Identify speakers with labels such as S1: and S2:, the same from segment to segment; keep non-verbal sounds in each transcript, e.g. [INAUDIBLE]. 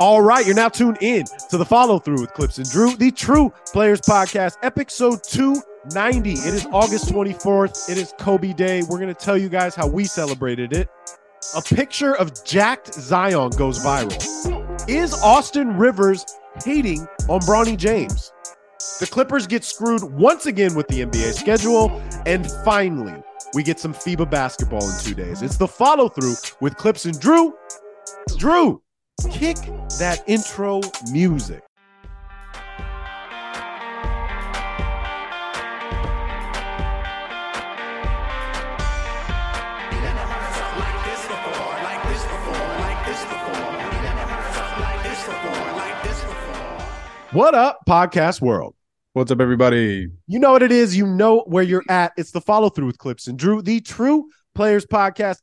S1: All right, you're now tuned in to the follow through with Clipps and Drew, the True Players Podcast, episode 290. It is August 24th. It is Kobe Day. We're going to tell you guys how we celebrated it. A picture of jacked Zion goes viral. Is Austin Rivers hating on Bronny James? The Clippers get screwed once again with the NBA schedule. And finally, we get some FIBA basketball in two days. It's the follow through with Clipps and Drew. Drew, kick that intro music. What up, podcast world?
S2: What's up, everybody?
S1: You know what it is. You know where you're at. It's the follow through with Clipps and Drew, the True Players Podcast,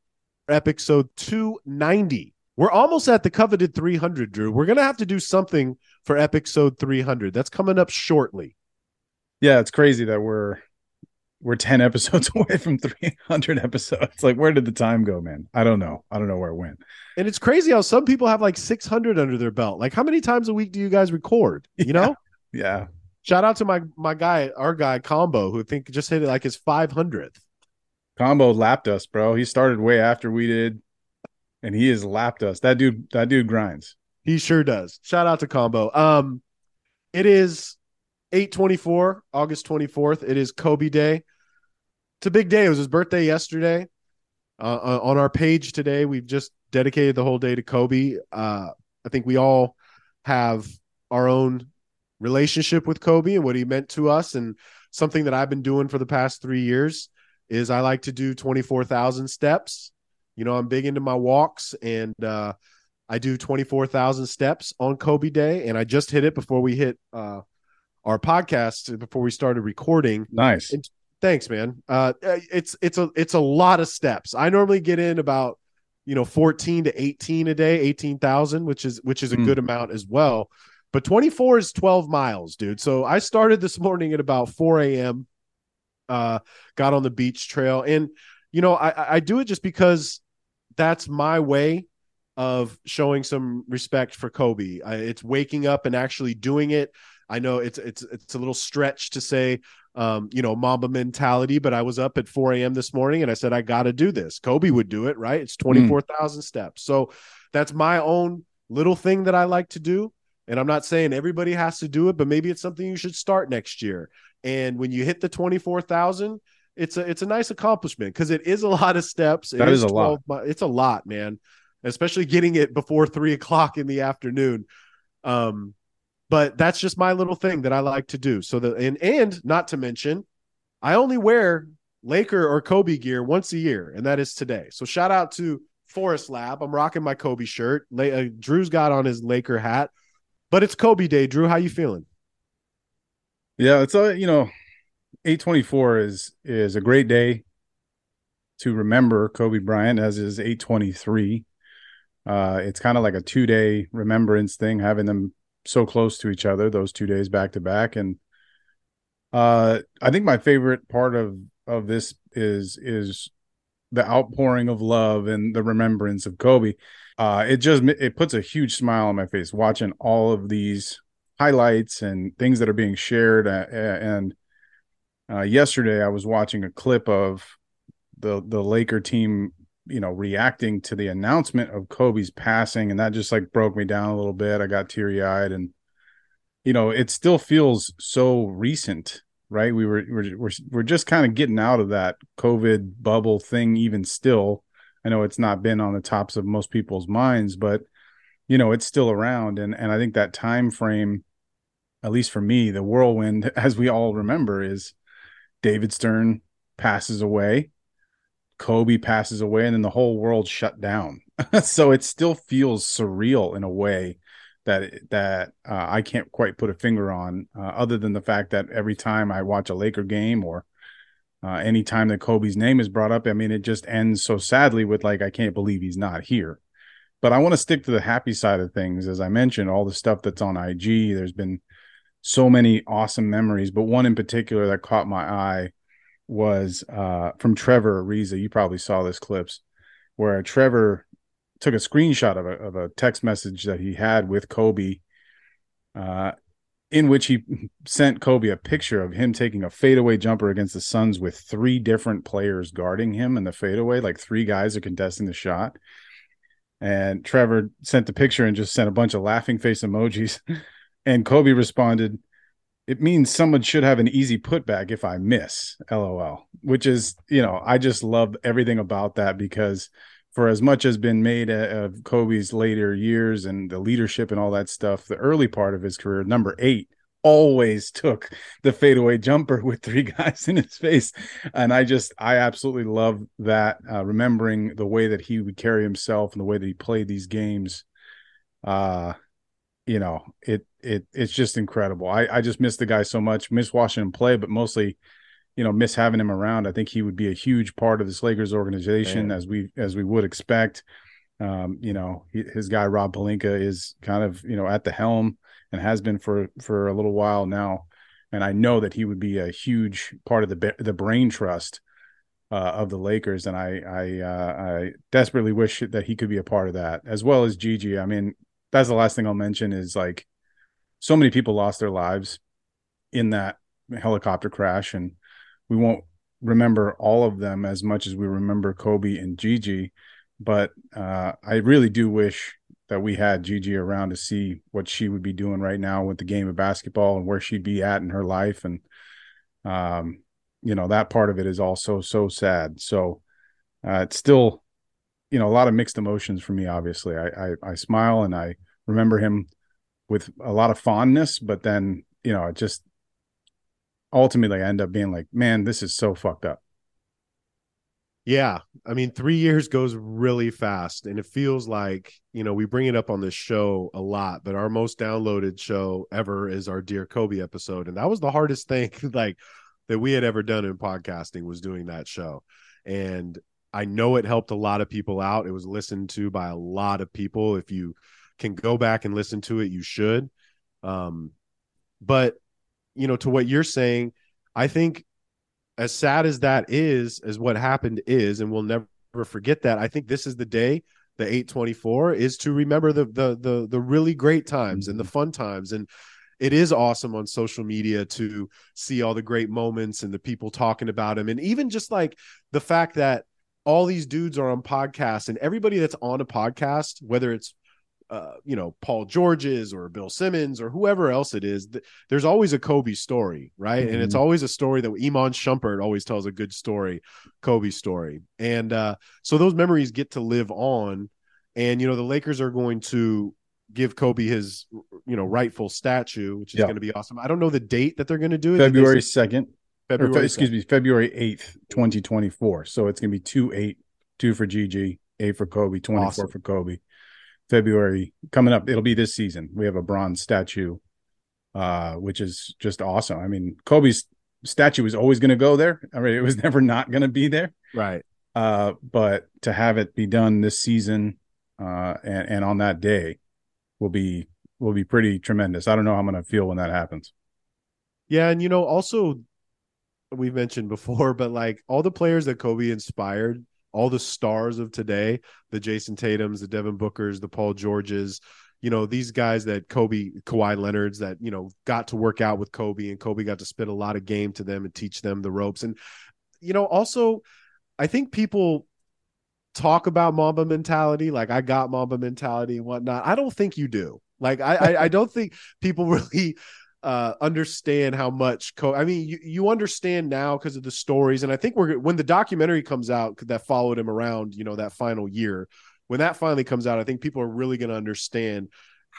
S1: episode 290. We're almost at the coveted 300, Drew. We're going to have to do something for episode 300. That's coming up shortly.
S2: Yeah, it's crazy that we're we're 10 [LAUGHS] episodes away from 300 episodes. Like where did the time go, man? I don't know. I don't know where it went.
S1: And it's crazy how some people have like 600 under their belt. Like how many times a week do you guys record? You [LAUGHS] know?
S2: Yeah.
S1: Shout out to my my guy, our guy Combo, who I think just hit it like his 500th.
S2: Combo lapped us, bro. He started way after we did and he has lapped us. That dude, that dude grinds.
S1: He sure does. Shout out to Combo. Um, it is 824, August 24th. It is Kobe Day. It's a big day. It was his birthday yesterday. Uh, on our page today, we've just dedicated the whole day to Kobe. Uh, I think we all have our own relationship with Kobe and what he meant to us. And something that I've been doing for the past three years is I like to do 24,000 steps you know, I'm big into my walks and uh, I do 24,000 steps on Kobe Day. And I just hit it before we hit uh, our podcast, before we started recording.
S2: Nice.
S1: And thanks, man. Uh, it's, it's a, it's a lot of steps. I normally get in about, you know, 14 to 18 a day, 18,000, which is, which is a mm. good amount as well. But 24 is 12 miles, dude. So I started this morning at about 4 a.m. Uh, got on the beach trail and, you know, I, I do it just because that's my way of showing some respect for Kobe. I, it's waking up and actually doing it. I know it's it's it's a little stretch to say, um, you know, Mamba mentality, but I was up at 4 a.m. this morning and I said I got to do this. Kobe would do it, right? It's 24,000 mm. steps. So that's my own little thing that I like to do. And I'm not saying everybody has to do it, but maybe it's something you should start next year. And when you hit the 24,000, it's a it's a nice accomplishment because it is a [LAUGHS] lot of steps. It
S2: that is, is a lot.
S1: It's a lot, man. Especially getting it before three o'clock in the afternoon. Um, but that's just my little thing that I like to do. So the and and not to mention, I only wear Laker or Kobe gear once a year, and that is today. So shout out to Forest Lab. I'm rocking my Kobe shirt. Uh, Drew's got on his Laker hat, but it's Kobe Day. Drew, how you feeling?
S2: Yeah, it's a you know 824 is is a great day to remember Kobe Bryant as is 823. Uh, it's kind of like a two day remembrance thing, having them so close to each other, those two days back to back. And uh, I think my favorite part of of this is is the outpouring of love and the remembrance of Kobe. Uh, it just it puts a huge smile on my face watching all of these highlights and things that are being shared uh, and uh, yesterday, I was watching a clip of the the Laker team, you know, reacting to the announcement of Kobe's passing, and that just like broke me down a little bit. I got teary eyed, and you know, it still feels so recent, right? We were we're we're, we're just kind of getting out of that COVID bubble thing, even still. I know it's not been on the tops of most people's minds, but you know, it's still around, and and I think that time frame, at least for me, the whirlwind, [LAUGHS] as we all remember, is David Stern passes away, Kobe passes away, and then the whole world shut down. [LAUGHS] so it still feels surreal in a way that that uh, I can't quite put a finger on, uh, other than the fact that every time I watch a Laker game or uh, anytime that Kobe's name is brought up, I mean, it just ends so sadly with like, I can't believe he's not here. But I want to stick to the happy side of things. As I mentioned, all the stuff that's on IG, there's been so many awesome memories, but one in particular that caught my eye was uh, from Trevor Ariza. You probably saw this Clipps. where Trevor took a screenshot of a, of a text message that he had with Kobe, uh, in which he sent Kobe a picture of him taking a fadeaway jumper against the Suns with three different players guarding him in the fadeaway, like three guys are contesting the shot. And Trevor sent the picture and just sent a bunch of laughing face emojis. [LAUGHS] And Kobe responded, It means someone should have an easy putback if I miss, lol. Which is, you know, I just love everything about that because for as much as been made of Kobe's later years and the leadership and all that stuff, the early part of his career, number eight, always took the fadeaway jumper [LAUGHS] with three guys in his face. And I just, I absolutely love that, uh, remembering the way that he would carry himself and the way that he played these games. Uh, you know, it, it, it's just incredible. I, I just miss the guy so much, miss watching him play, but mostly you know, miss having him around. I think he would be a huge part of this Lakers organization Man. as we as we would expect. Um, you know, he, his guy Rob Pelinka is kind of you know at the helm and has been for for a little while now, and I know that he would be a huge part of the the brain trust uh, of the Lakers, and I I uh, I desperately wish that he could be a part of that as well as Gigi. I mean, that's the last thing I'll mention is like so many people lost their lives in that helicopter crash, and we won't remember all of them as much as we remember Kobe and Gigi, but uh, I really do wish that we had Gigi around to see what she would be doing right now with the game of basketball and where she'd be at in her life. And, um, you know, that part of it is also so sad. So uh, it's still, you know, a lot of mixed emotions for me, obviously. I, I, I smile and I remember him with a lot of fondness, but then, you know, it just ultimately I end up being like, man, this is so fucked up.
S1: Yeah. I mean, three years goes really fast. And it feels like, you know, we bring it up on this show a lot, but our most downloaded show ever is our Dear Kobe episode. And that was the hardest thing, [LAUGHS] like, that we had ever done in podcasting was doing that show. And I know it helped a lot of people out. It was listened to by a lot of people. If you can go back and listen to it, you should. Um, but you know, to what you're saying, I think as sad as that is, as what happened is, and we'll never forget that. I think this is the day, the 824, is to remember the the the the really great times and the mm-hmm. fun times. And it is awesome on social media to see all the great moments and the people talking about them. And even just like the fact that all these dudes are on podcasts and everybody that's on a podcast, whether it's uh, you know Paul George's or Bill Simmons or whoever else it is, th- there's always a Kobe story, right? Mm-hmm. And it's mm-hmm. always a story that Iman Shumpert always tells a good story, Kobe story, and uh, so those memories get to live on. And you know the Lakers are going to give Kobe his you know rightful statue, which is yep. going to be awesome. I don't know the date that they're going to do it.
S2: February second. February, excuse 2nd. me, February eighth, twenty twenty four. So it's going to be two eight, two for Gigi, eight for Kobe, twenty four awesome. for Kobe. February coming up. It'll be this season. We have a bronze statue, uh, which is just awesome. I mean, Kobe's statue was always going to go there. I mean, it was [LAUGHS] never not going to be there.
S1: Right.
S2: Uh, but to have it be done this season, uh, and, and on that day will be, will be pretty tremendous. I don't know how I'm going to feel when that happens.
S1: Yeah. And, you know, also we've mentioned before, [LAUGHS] but like all the players that Kobe inspired all the stars of today, the Jayson Tatum's, the Devin Booker's, the Paul George's, you know, these guys that Kobe, Kawhi Leonard's that, you know, got to work out with Kobe and Kobe got to spit a lot of game to them and teach them the ropes. And, you know, also, I think people talk about Mamba mentality, like I got Mamba mentality and whatnot. I don't think you do. Like I, I, I don't think people [LAUGHS] really uh, understand how much co- I mean you, you understand now because of the stories and I think we're when the documentary comes out that followed him around you know that final year when that finally comes out I think people are really going to understand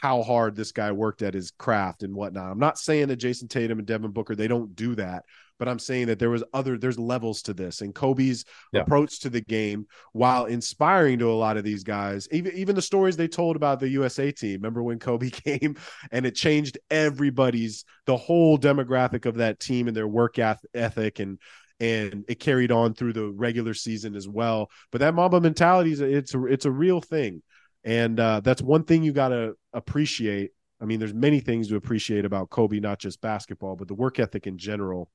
S1: how hard this guy worked at his craft and whatnot. I'm not saying that Jayson Tatum and Devin Booker they don't do that but I'm saying that there was other there's levels to this. And Kobe's yeah. approach to the game while inspiring to a lot of these guys even even the stories they told about the USA team. Remember when Kobe [LAUGHS] came and it changed everybody's the whole demographic of that team and their work ethic and and it carried on through the regular season as well. But that Mamba mentality is it's a, it's a real thing and uh, that's one thing you got to appreciate I mean, there's many things to appreciate about Kobe, not just basketball, but the work ethic in general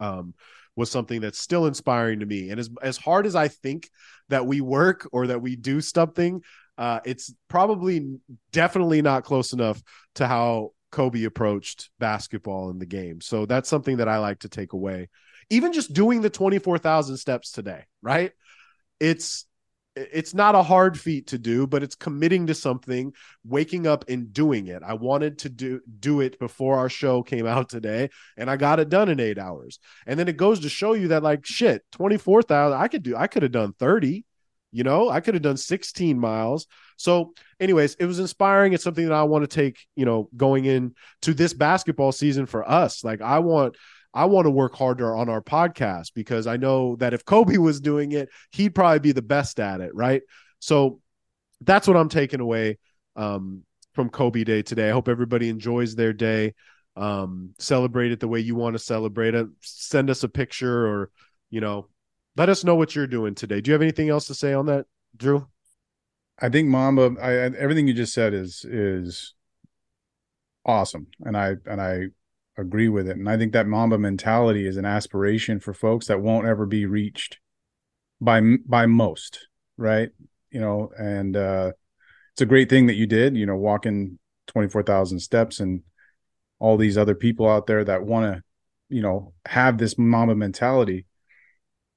S1: um, was something that's still inspiring to me. And as as hard as I think that we work or that we do something, uh, it's probably definitely not close enough to how Kobe approached basketball in the game. So that's something that I like to take away. Even just doing the 24,000 steps today, right? It's it's not a hard feat to do, but it's committing to something, waking up and doing it. I wanted to do do it before our show came out today, and I got it done in eight hours. And then it goes to show you that, like, shit, twenty four thousand, I could do. I could have done thirty. You know, I could have done 16 miles. So, anyways, it was inspiring. It's something that I want to take, you know, going in to this basketball season for us. Like, I want, I want to work harder on our podcast because I know that if Kobe [LAUGHS] was doing it, he'd probably be the best at it. Right. So, that's what I'm taking away um, from Kobe Day today. I hope everybody enjoys their day. Um, celebrate it the way you want to celebrate it. Send us a picture or, you know, let us know what you're doing today. Do you have anything else to say on that, Drew?
S2: I think Mamba, I, everything you just said is is awesome, and I and I agree with it. And I think that Mamba mentality is an aspiration for folks that won't ever be reached by by most, right? You know, and uh, it's a great thing that you did. You know, walking twenty four thousand steps, and all these other people out there that want to, you know, have this Mamba mentality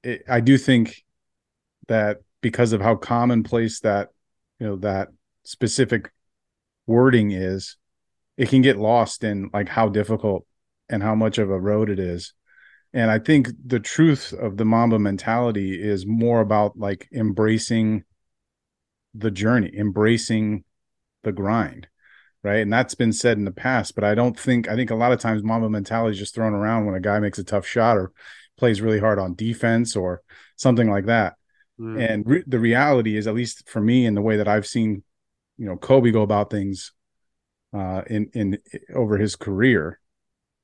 S2: it, I do think that because of how commonplace that you know that specific wording is, it can get lost in like how difficult and how much of a road it is. And I think the truth of the Mamba mentality is more about like embracing the journey, embracing the grind, right? And that's been said in the past, but I don't think I think a lot of times Mamba mentality is just thrown around when a guy makes a tough shot or plays really hard on defense or something like that. Mm. And re- the reality is, at least for me, in the way that I've seen, you know, Kobe go about things uh, in in over his career,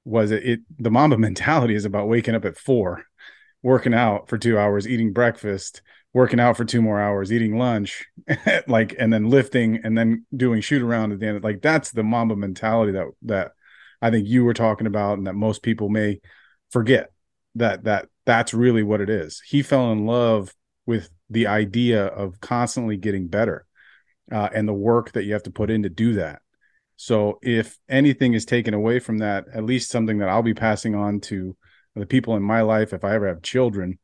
S2: was it, it the Mamba [LAUGHS] mentality is about waking up at four, working out for two hours, eating breakfast, working out for two more hours, eating lunch, [LAUGHS] like, and then lifting and then doing shoot around at the end. Like that's the Mamba mentality that that I think you were talking about, and that most people may forget that that that's really what it is. He fell in love with the idea of constantly getting better uh, and the work that you have to put in to do that. So if anything is taken away from that, at least something that I'll be passing on to the people in my life if I ever have children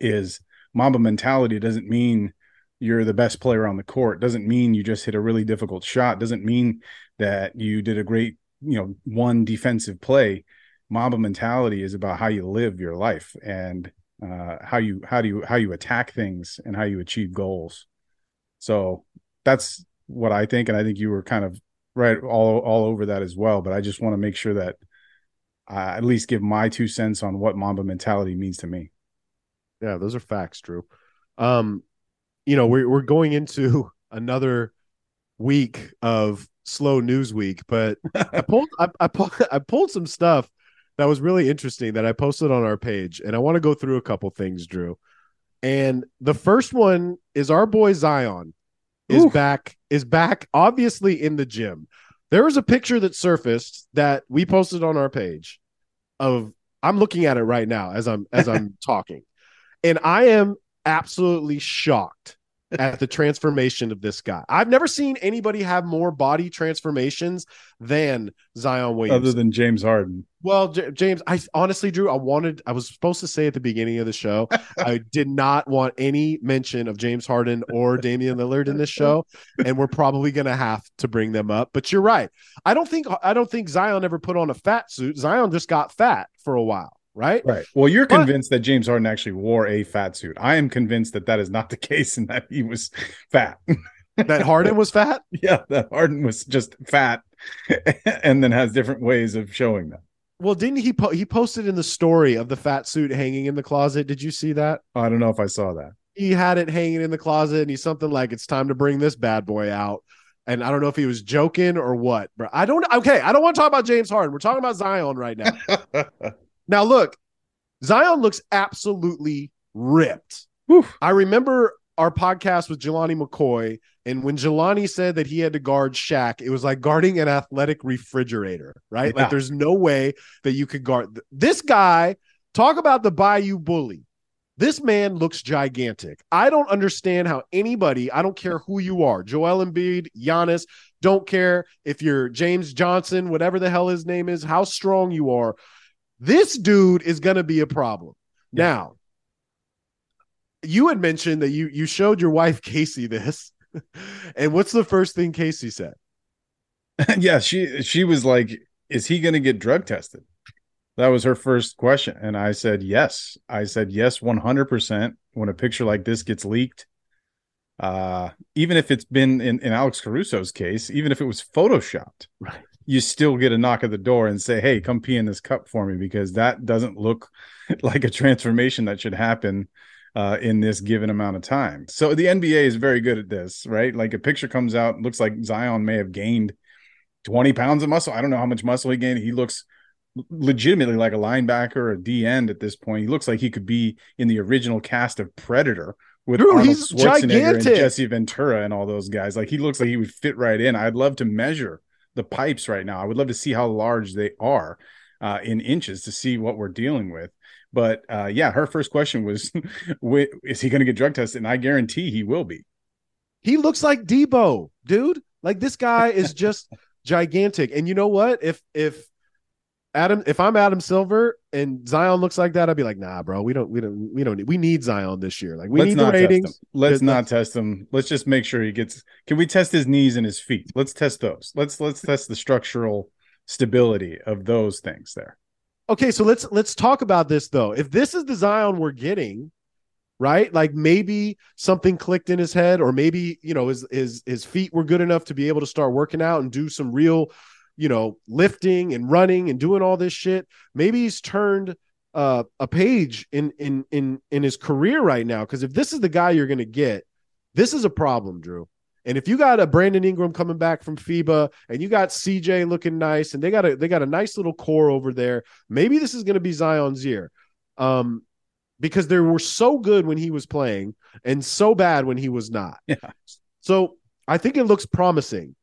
S2: is Mamba mentality doesn't mean you're the best player on the court. Doesn't mean you just hit a really difficult shot. Doesn't mean that you did a great, you know, one defensive play. Mamba mentality is about how you live your life and uh, how you how do you how you attack things and how you achieve goals. So that's what I think, and I think you were kind of right all all over that as well. But I just want to make sure that I at least give my two cents on what Mamba mentality means to me.
S1: Yeah, those are facts, Drew. Um, you know, we're we're going into [LAUGHS] another week of slow news week, but [LAUGHS] I pulled I, I pulled [LAUGHS] I pulled some stuff that was really interesting that I posted on our page. And I want to go through a couple things, Drew. And the first one is our boy Zion is Ooh. back, is back obviously in the gym. There was a picture that surfaced that we posted on our page of I'm looking at it right now as I'm as I'm [LAUGHS] talking. And I am absolutely shocked at the transformation of this guy. I've never seen anybody have more body transformations than Zion Williams,
S2: other than James Harden.
S1: Well, J- James, I honestly, Drew, I wanted, I was supposed to say at the beginning of the show, [LAUGHS] I did not want any mention of James Harden or Damian Lillard in this show, and we're probably going to have to bring them up. But you're right. I don't think, I don't think Zion ever put on a fat suit. Zion just got fat for a while right?
S2: Right. Well, you're but, convinced that James Harden actually wore a fat suit. I am convinced that that is not the [LAUGHS] case and that he was fat. [LAUGHS]
S1: that Harden was fat?
S2: Yeah, that Harden was just fat [LAUGHS] and then has different ways of showing that.
S1: Well, didn't he po- he posted in the story of the fat suit hanging in the closet? Did you see that?
S2: I don't know if I saw that.
S1: He had it hanging in the closet and he's something like it's time to bring this bad boy out. And I don't know if he was joking or what, but I don't okay, I don't want to talk about James Harden. We're talking about Zion right now. Now, look, Zion looks absolutely ripped. Oof. I remember our podcast with Jelani McCoy, and when Jelani said that he had to guard Shaq, it was like guarding an athletic refrigerator, right? Yeah. Like there's no way that you could guard this guy. talk about the Bayou Bully. This man looks gigantic. I don't understand how anybody, I don't care who you are, Joel Embiid, Giannis, don't care if you're James Johnson, whatever the hell his name is, how strong you are. This dude is going to be a problem. Yeah. Now, you had mentioned that you you showed your wife Casey this. [LAUGHS] and what's the first thing Casey said? [LAUGHS]
S2: yeah, she she was like, "Is he going to get drug tested?" That was her first question, and I said yes. I said yes, one hundred percent. When a picture like this gets leaked, uh, even if it's been in, in Alex Caruso's case, even if it was photoshopped,
S1: right.
S2: You still get a knock at the door and say, "Hey, come pee in this cup for me," because that doesn't look [LAUGHS] like a transformation that should happen uh, in this given amount of time. So the NBA is very good at this, right? Like a picture comes out, looks like Zion may have gained 20 pounds of muscle. I don't know how much muscle he gained. He looks legitimately like a linebacker or a D end at this point. He looks like he could be in the original cast of Predator with Dude, Arnold Schwarzenegger gigantic. and Jesse Ventura and all those guys. Like he looks like he would fit right in. I'd love to measure the pipes right now. I would love to see how large they are uh, in inches to see what we're dealing with. But uh, yeah, her first question was, [LAUGHS] "Is he going to get drug tested?" And I guarantee he will be.
S1: He looks like Debo, dude. Like this guy is just gigantic. And you know what? If if Adam, if I'm Adam Silver and Zion looks like that, I'd be like, nah, bro, we don't, we don't, we don't need, we need Zion this year. Like we Let's need the ratings.
S2: Let's not test him. Let's just make sure he gets. Can we test his knees and his feet? Let's test those. Let's let's test the structural stability of those things there.
S1: Okay, so let's let's talk about this though. If this is the Zion we're getting, right? Like maybe something clicked in his head, or maybe you know his his his feet were good enough to be able to start working out and do some real, you know, lifting and running and doing all this shit. Maybe he's turned uh, a page in in in in his career right now. Because if this is the guy you're going to get, this is a problem, Drew. And if you got a Brandon Ingram coming back from FIBA and you got CJ looking nice and they got a they got a nice little core over there, maybe this is going to be Zion's year. Um because they were so good when he was playing and so bad when he was not.
S2: Yeah.
S1: So I think it looks promising.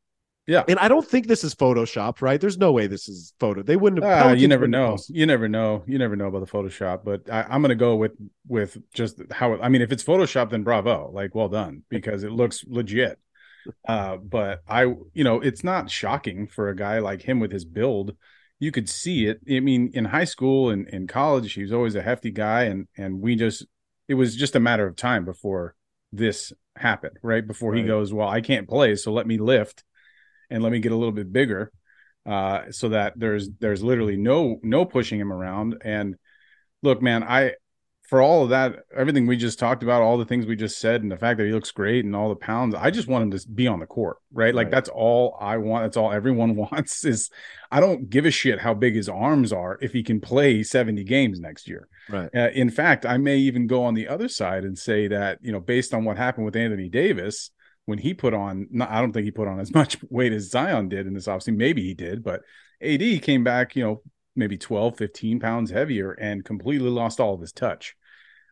S2: Yeah.
S1: And I don't think this is photoshopped, right? There's no way this is photo. They wouldn't
S2: have uh, you never know. You never know. You never know about the Photoshop, but I, am gonna go with with just how I mean, if it's Photoshop, then bravo. Like well done, because it looks legit. Uh, but I, you know, it's not shocking for a guy like him with his build. You could see it. I mean, in high school and in college, he was always a hefty guy, and and we just, it was just a matter of time before this happened, right? Before right. he goes, well, I can't play, so let me lift, and let me get a little bit bigger, uh, so that there's there's literally no no pushing him around. And look, man, I for all of that, everything we just talked about, all the things we just said, and the fact that he looks great and all the pounds, I just want him to be on the court, right? Like right. that's all I want. That's all everyone [LAUGHS] wants. Is I don't give a shit how big his arms are if he can play seventy games next year.
S1: Right.
S2: Uh, in fact, I may even go on the other side and say that you know, based on what happened with Anthony Davis when he put on, not, I don't think he put on as [LAUGHS] much weight as Zion did in this offseason. Maybe he did, but AD came back, you know, maybe 12, 15 pounds heavier and completely lost all of his touch.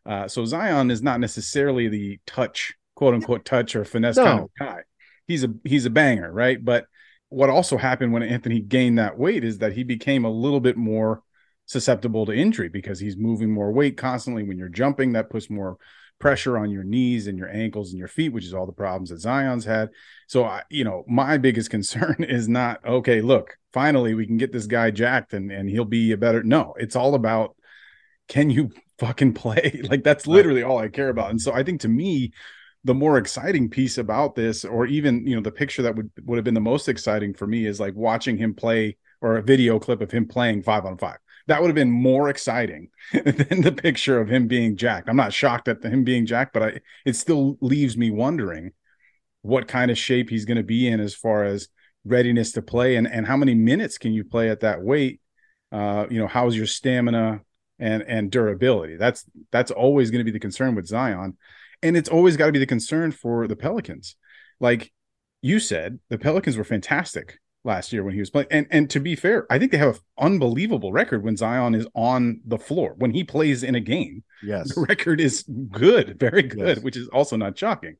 S2: Uh, so Zion is not necessarily the touch, quote unquote, touch or finesse no. kind of guy. He's a he's a banger, right? But what also happened when Anthony gained that weight is that he became a little bit more susceptible to injury because he's moving more weight constantly. When you're jumping, that puts more pressure on your knees and your ankles and your feet, which is all the problems that Zion's had. So, I, you know, my [LAUGHS] biggest concern is not okay. Look, finally we can get this guy jacked and and he'll be a better. No, it's all about can you [LAUGHS] fucking play? [LAUGHS] like that's literally all I care about. And so I think to me, the more exciting piece about this, or even you know, the picture that would would have been the most exciting for me is like watching him play or a video clip of him playing five on five. That would have been more exciting [LAUGHS] than the picture of him being jacked. I'm not shocked at him being jacked, but I it still leaves me wondering what kind of shape he's going to be in as far as readiness to play and and how many minutes can you play at that weight uh you know how's your stamina and and durability. That's that's always going to be the concern with Zion, and it's always got to be the concern for the Pelicans. Like you said, the Pelicans were fantastic last year when he was playing. And and to be fair, I think they have an unbelievable record when Zion is on the floor. When he plays in a game,
S1: yes,
S2: the record is good, very good, yes. which is also not shocking.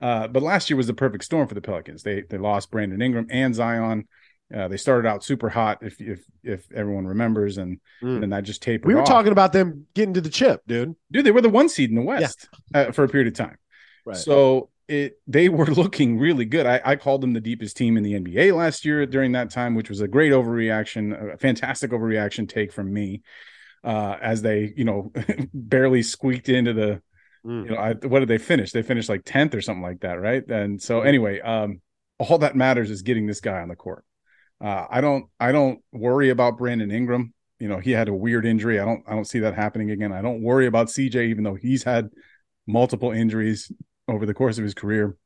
S2: Uh, but last year was the perfect storm for the Pelicans. They they lost Brandon Ingram and Zion. Uh, they started out super hot, if if if everyone remembers, and,
S1: Mm.
S2: and that just tapered.
S1: We were
S2: off.
S1: talking about them getting to the chip, dude.
S2: dude. They were the one seed in the West uh, for a period of time.
S1: Right.
S2: So it they were [LAUGHS] looking really good. I, I called them the deepest team in the NBA last year during that time, which was a great overreaction, a fantastic overreaction take from me. Uh, as they, you know, [LAUGHS] barely squeaked into the,
S1: Mm.
S2: you know, I, what did they finish? They finished like tenth or something like that, right? And so
S1: Mhm.
S2: anyway, um, all that matters is getting this guy on the court. Uh, I don't, I don't worry about Brandon Ingram. You know, he had a weird injury. I don't, I don't see that happening again. I don't worry about CJ, even though he's had multiple injuries over the course of his career.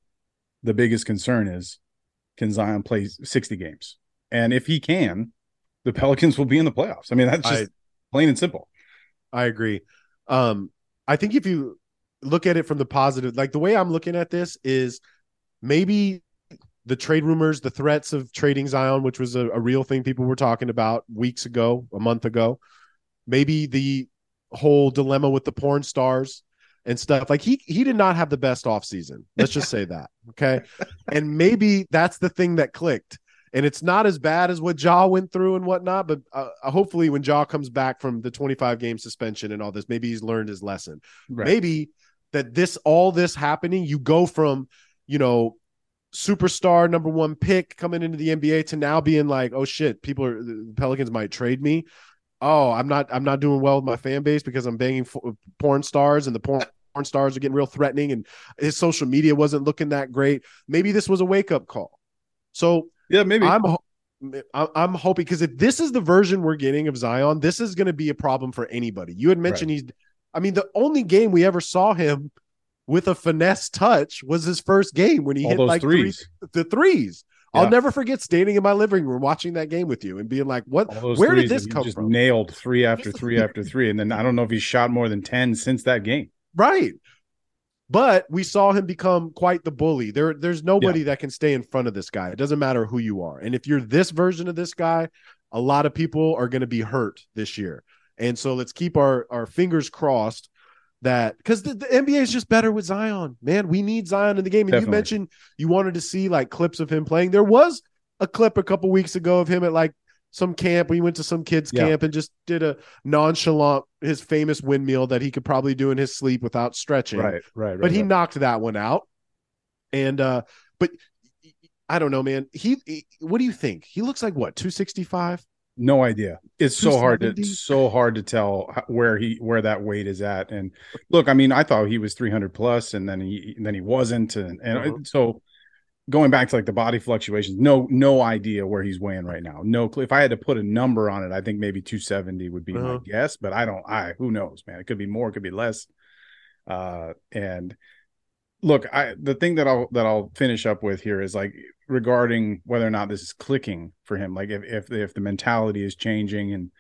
S2: The biggest concern is can Zion play 60 games? And if he can, the [LAUGHS] Pelicans will be in the playoffs. I mean, that's just plain and simple.
S1: I agree. Um, I think if you look at it from the positive, like the way I'm looking at this is maybe the trade rumors, the threats of trading Zion, which was a, a real thing people were talking about weeks ago, a month ago, maybe the whole dilemma with the porn stars and stuff. Like he he did not have the best offseason. Let's just say that. [LAUGHS] Okay. And maybe that's the thing that clicked. And it's not as bad as what Ja went through and whatnot, but uh, hopefully when Ja comes back from the 25 game suspension and all this, maybe he's learned his lesson.
S2: Right.
S1: Maybe that this all this happening, you go from, you know, superstar number one pick coming into the NBA to now being like, oh shit, people are the Pelicans might trade me. Oh, I'm not I'm not doing well with my fan base because I'm banging f- porn stars and the porn porn stars are getting real threatening and his social media wasn't looking that great. Maybe this was a wake up call. So
S2: Yeah, maybe.
S1: I'm I- I'm hoping because if this is the version we're getting of Zion, this is going to be a problem for anybody. You had mentioned he's, I mean, the only game we ever saw him with a finesse touch was his first game when he
S2: All
S1: hit
S2: those
S1: like Three, the threes.
S2: Yeah.
S1: I'll never forget standing in my living room watching that game with you and being like, "What?
S2: All those
S1: Where did this
S2: that he
S1: come
S2: just
S1: from?"
S2: nailed three after three after three. And then I don't know if he's shot more than 10 since that game.
S1: Right. But we saw him become quite the bully. There, there's nobody that can stay in front of this guy. It doesn't matter who you are. And if you're this version of this guy, a lot of people are going to be hurt this year. And so let's keep our, our fingers crossed that because the, the NBA is just better with Zion, man. We need Zion in the game. And
S2: Definitely.
S1: you mentioned you wanted to see like clips of him playing. There was a clip a couple weeks ago of him at like some camp. We went to some kids'
S2: Yeah.
S1: camp and just did a nonchalant, his famous windmill that he could probably do in his sleep without stretching.
S2: Right, right, right.
S1: But he
S2: right.
S1: knocked that one out. And uh, but I don't know, man. He, he what do you think? He looks like what, 265?
S2: no idea. It's so hard to so hard to tell where he where that weight is at. And look, I mean, I thought he was 300 plus, and then he and then he wasn't, and, and
S1: Uh-huh.
S2: so going back to like the body fluctuations, no no idea where he's weighing right now. No, clue. if I had to put a number on it, I think maybe 270 would be my
S1: Uh-huh.
S2: guess, but I don't. I who knows, man? It could be more, it could be less. Uh, and look, I the thing that I'll that I'll finish up with here is like regarding whether or not this is clicking for him. Like if if if the mentality is changing, and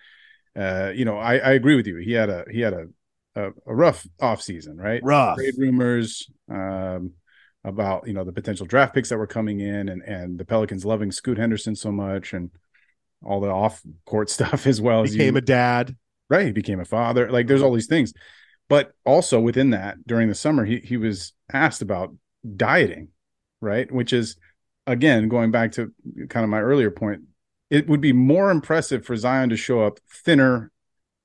S2: uh, you know, I I agree with you. He had a he had a a, a rough off season, right?
S1: Rough.
S2: Trade rumors um, about you know the potential draft picks that were coming in, and and the Pelicans loving Scoot Henderson so much, and all the off court [LAUGHS] stuff as well as
S1: Became a dad.
S2: right he became a father like there's all these things but also within that during the summer he he was asked about dieting right which is again going back to kind of my earlier point it would be more impressive for Zion to show up thinner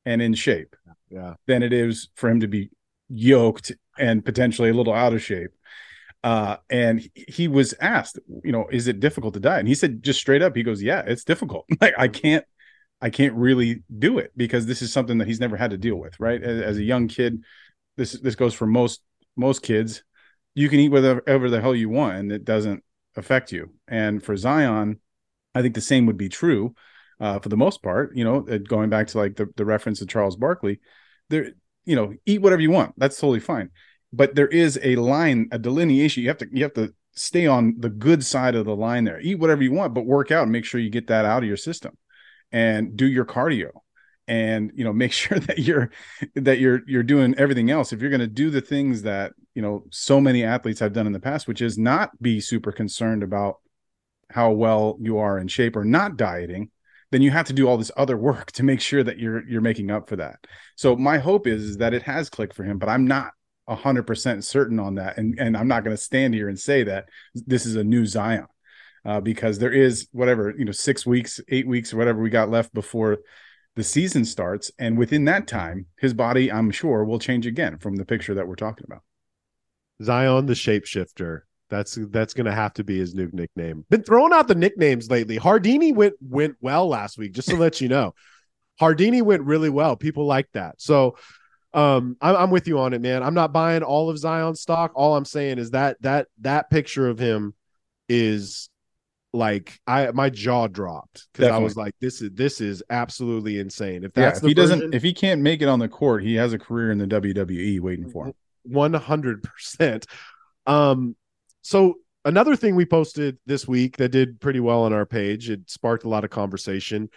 S2: and in shape
S1: Yeah.
S2: than it is for him to be yoked and potentially a little out of shape uh and he- was asked you know is it difficult to diet and he said just straight up he goes yeah it's difficult [LAUGHS] like i can't I can't really do it because this is something that he's never had to deal with, right? As, as a young kid, this this goes for most most kids. You can eat whatever the hell you want, and it doesn't affect you. And for Zion, I think the same would be true uh, for the most part. You know, uh, going back to like the the reference to Charles Barkley, there, you know, eat whatever you want. That's totally fine. But there is a line, a delineation. You have to you have to stay on the good side of the line there. Eat whatever you want, but work out and make sure you get that out of your system and do your cardio and you know [LAUGHS] make sure that you're that you're you're doing everything else if you're going to do the things that you know so many athletes have done in the past which is not be super concerned about how well you are in shape or not dieting then you have to do all this other work [LAUGHS] to make sure that you're you're making up for that so my hope is, is that it has clicked for him but i'm not 100% certain on that and and i'm not going to stand here and say that this is a new zion uh, because there is whatever you know six weeks, eight weeks, or whatever we got left before the season starts, and within that time, his body, I'm sure, will change again from the picture that we're talking about.
S1: Zion the shapeshifter. That's that's gonna have to be his new nickname. Been throwing out the nicknames lately. Hardini went went well last week, just to let you know. Hardini went really well. People like that. So um I'm, I'm with you on it, man. I'm not buying all of Zion stock. All I'm saying is that that that picture of him is like I my jaw dropped because I was like, this is this is absolutely insane. If that's
S2: yeah, if he version, doesn't if he can't make it on the court, he has a career in the WWE waiting for him.
S1: One hundred percent. Um so another thing we posted this week that did pretty well on our page, it sparked a lot of conversation,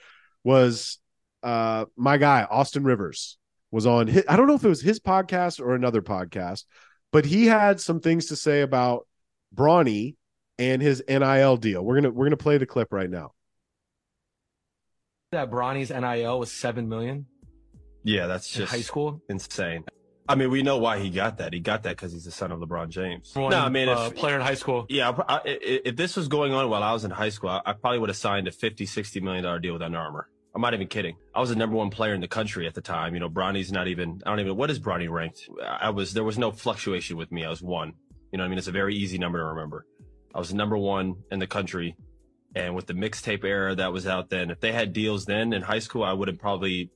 S1: was uh my guy, Austin Rivers, was on his, I don't know if it was his podcast or another podcast, but he had some things to say about Bronny and his NIL deal. We're gonna we're gonna play the clip right now.
S3: That Bronny's NIL was seven million.
S4: Yeah, that's just
S3: high school.
S4: Insane. I mean, we know why he got that. He got that because he's the son of LeBron James.
S3: One, no, I mean, uh, if, player in high school.
S4: Yeah, I, if this was going on while I was in high school, I, I probably would have signed a 50, 60 million dollar deal with Under Armour. I'm not even kidding. I was the number one player in the country at the time. You know, Bronny's not even. I don't even. What is Bronny ranked? I was. There was no fluctuation with me. I was one. You know, I mean, it's a very easy number to remember. I was number one in the country. And with the mixtape era that was out then, if they had deals then in high school, I would have probably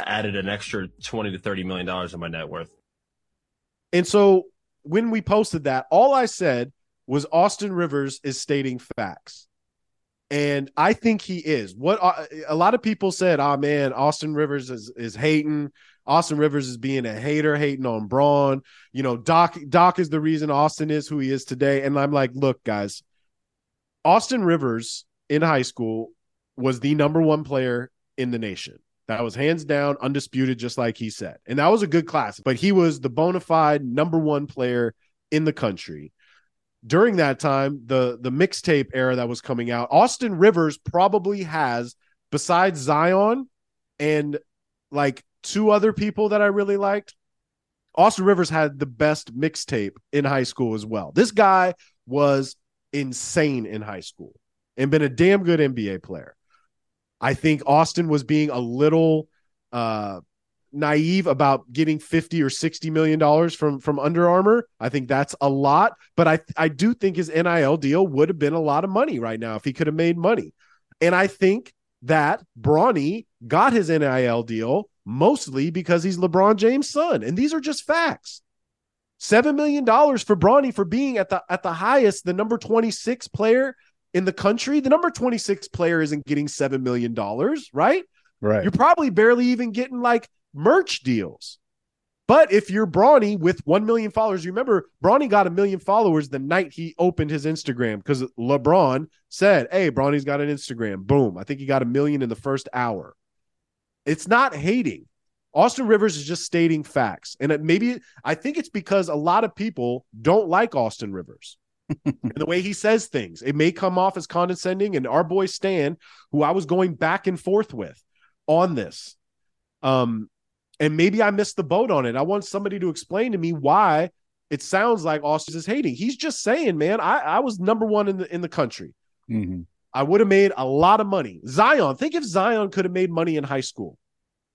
S4: added an extra 20 to 30 million dollars in my net worth.
S1: And so when we posted that, all I said was Austin Rivers is stating facts. And I think he is. What uh, a lot of people said, "Oh man, Austin Rivers is is hating. Austin Rivers is being a hater, hating on Braun. You know, Doc Doc is the reason Austin is who he is today. And I'm like, look, guys, Austin Rivers in high school was the number one player in the nation. That was hands down, undisputed, just like he said. And that was a good class, but he was the bona fide number one player in the country. During that time, the the mixtape era that was coming out, Austin Rivers probably has, besides Zion and like two other people that I really liked. Austin Rivers had the best mixtape in high school as well. This guy was insane in high school and been a damn good NBA player. I think Austin was being a little uh, naive about getting 50 or 60 million dollars from from Under Armour. I think that's a lot, but I I do think his NIL deal would have been a lot of money right now if he could have made money. And I think that Bronny got his NIL deal mostly because he's LeBron James' son. And these are just facts. Seven million dollars for Bronny for being at the at the highest, the number 26 player in the country. The number 26 player isn't getting seven million dollars, right?
S2: Right.
S1: You're probably barely even getting like merch deals. But if you're Bronny with 1 million followers, you remember Bronny got a million followers the night he opened his Instagram because LeBron said, Hey, Bronny's got an Instagram. Boom. I think he got a million in the first hour. It's not hating. Austin Rivers is just stating facts. And it maybe I think it's because a lot of people don't like Austin Rivers. [LAUGHS] and the way he says things, it may come off as condescending. And our boy Stan, who I was going back and forth with on this, um, and maybe I missed the boat on it. I want somebody to explain to me why it sounds like Austin is hating. He's just saying, man, I, I was number one in the in the country. Mm-hmm. I would have made a lot of money. Zion, think if Zion could have made money in high school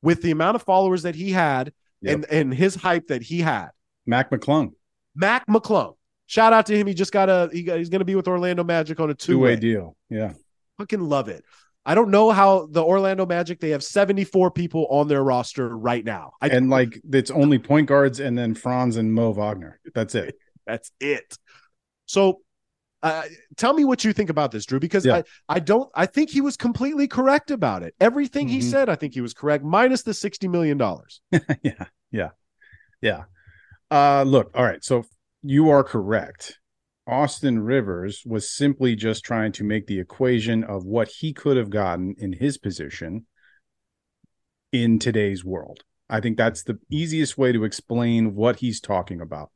S1: with the amount of followers that he had yep. and, and his hype that he had.
S2: Mac McClung.
S1: Mac McClung. Shout out to him. He just got a he got, he's going to be with Orlando Magic on a two-way
S2: deal. Yeah.
S1: Fucking love it. I don't know how the Orlando Magic they have 74 people on their roster right now. I,
S2: and like it's only point guards and then Franz and Mo Wagner. That's it. [LAUGHS]
S1: That's it. So uh, tell me what you think about this, Drew, because yeah. I, I don't I think he was completely correct about it. Everything mm-hmm. he said, I think he was correct, minus the sixty million dollars. [LAUGHS]
S2: yeah, yeah, yeah. Uh, look, all right. So you are correct. Austin Rivers was simply just trying to make the equation of what he could have gotten in his position in today's world. I think that's the easiest way to explain what he's talking about.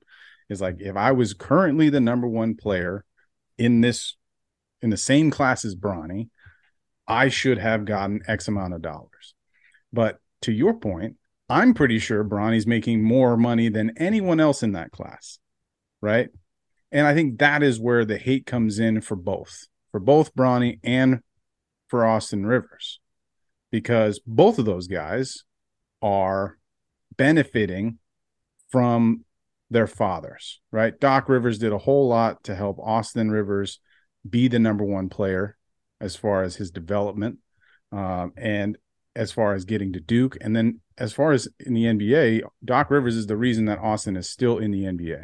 S2: Is like if I was currently the number one player in this in the same class as Bronny, I should have gotten X amount of dollars. But to your point, I'm pretty sure Bronny's making more money than anyone else in that class. Right. And I think that is where the hate comes in for both for both Bronny and for Austin Rivers because both of those guys are benefiting from their fathers, right? Doc Rivers did a whole lot to help Austin Rivers be the number one player as far as his development um, and as far as getting to Duke. And then as far as in the NBA, Doc Rivers is the reason that Austin is still in the NBA.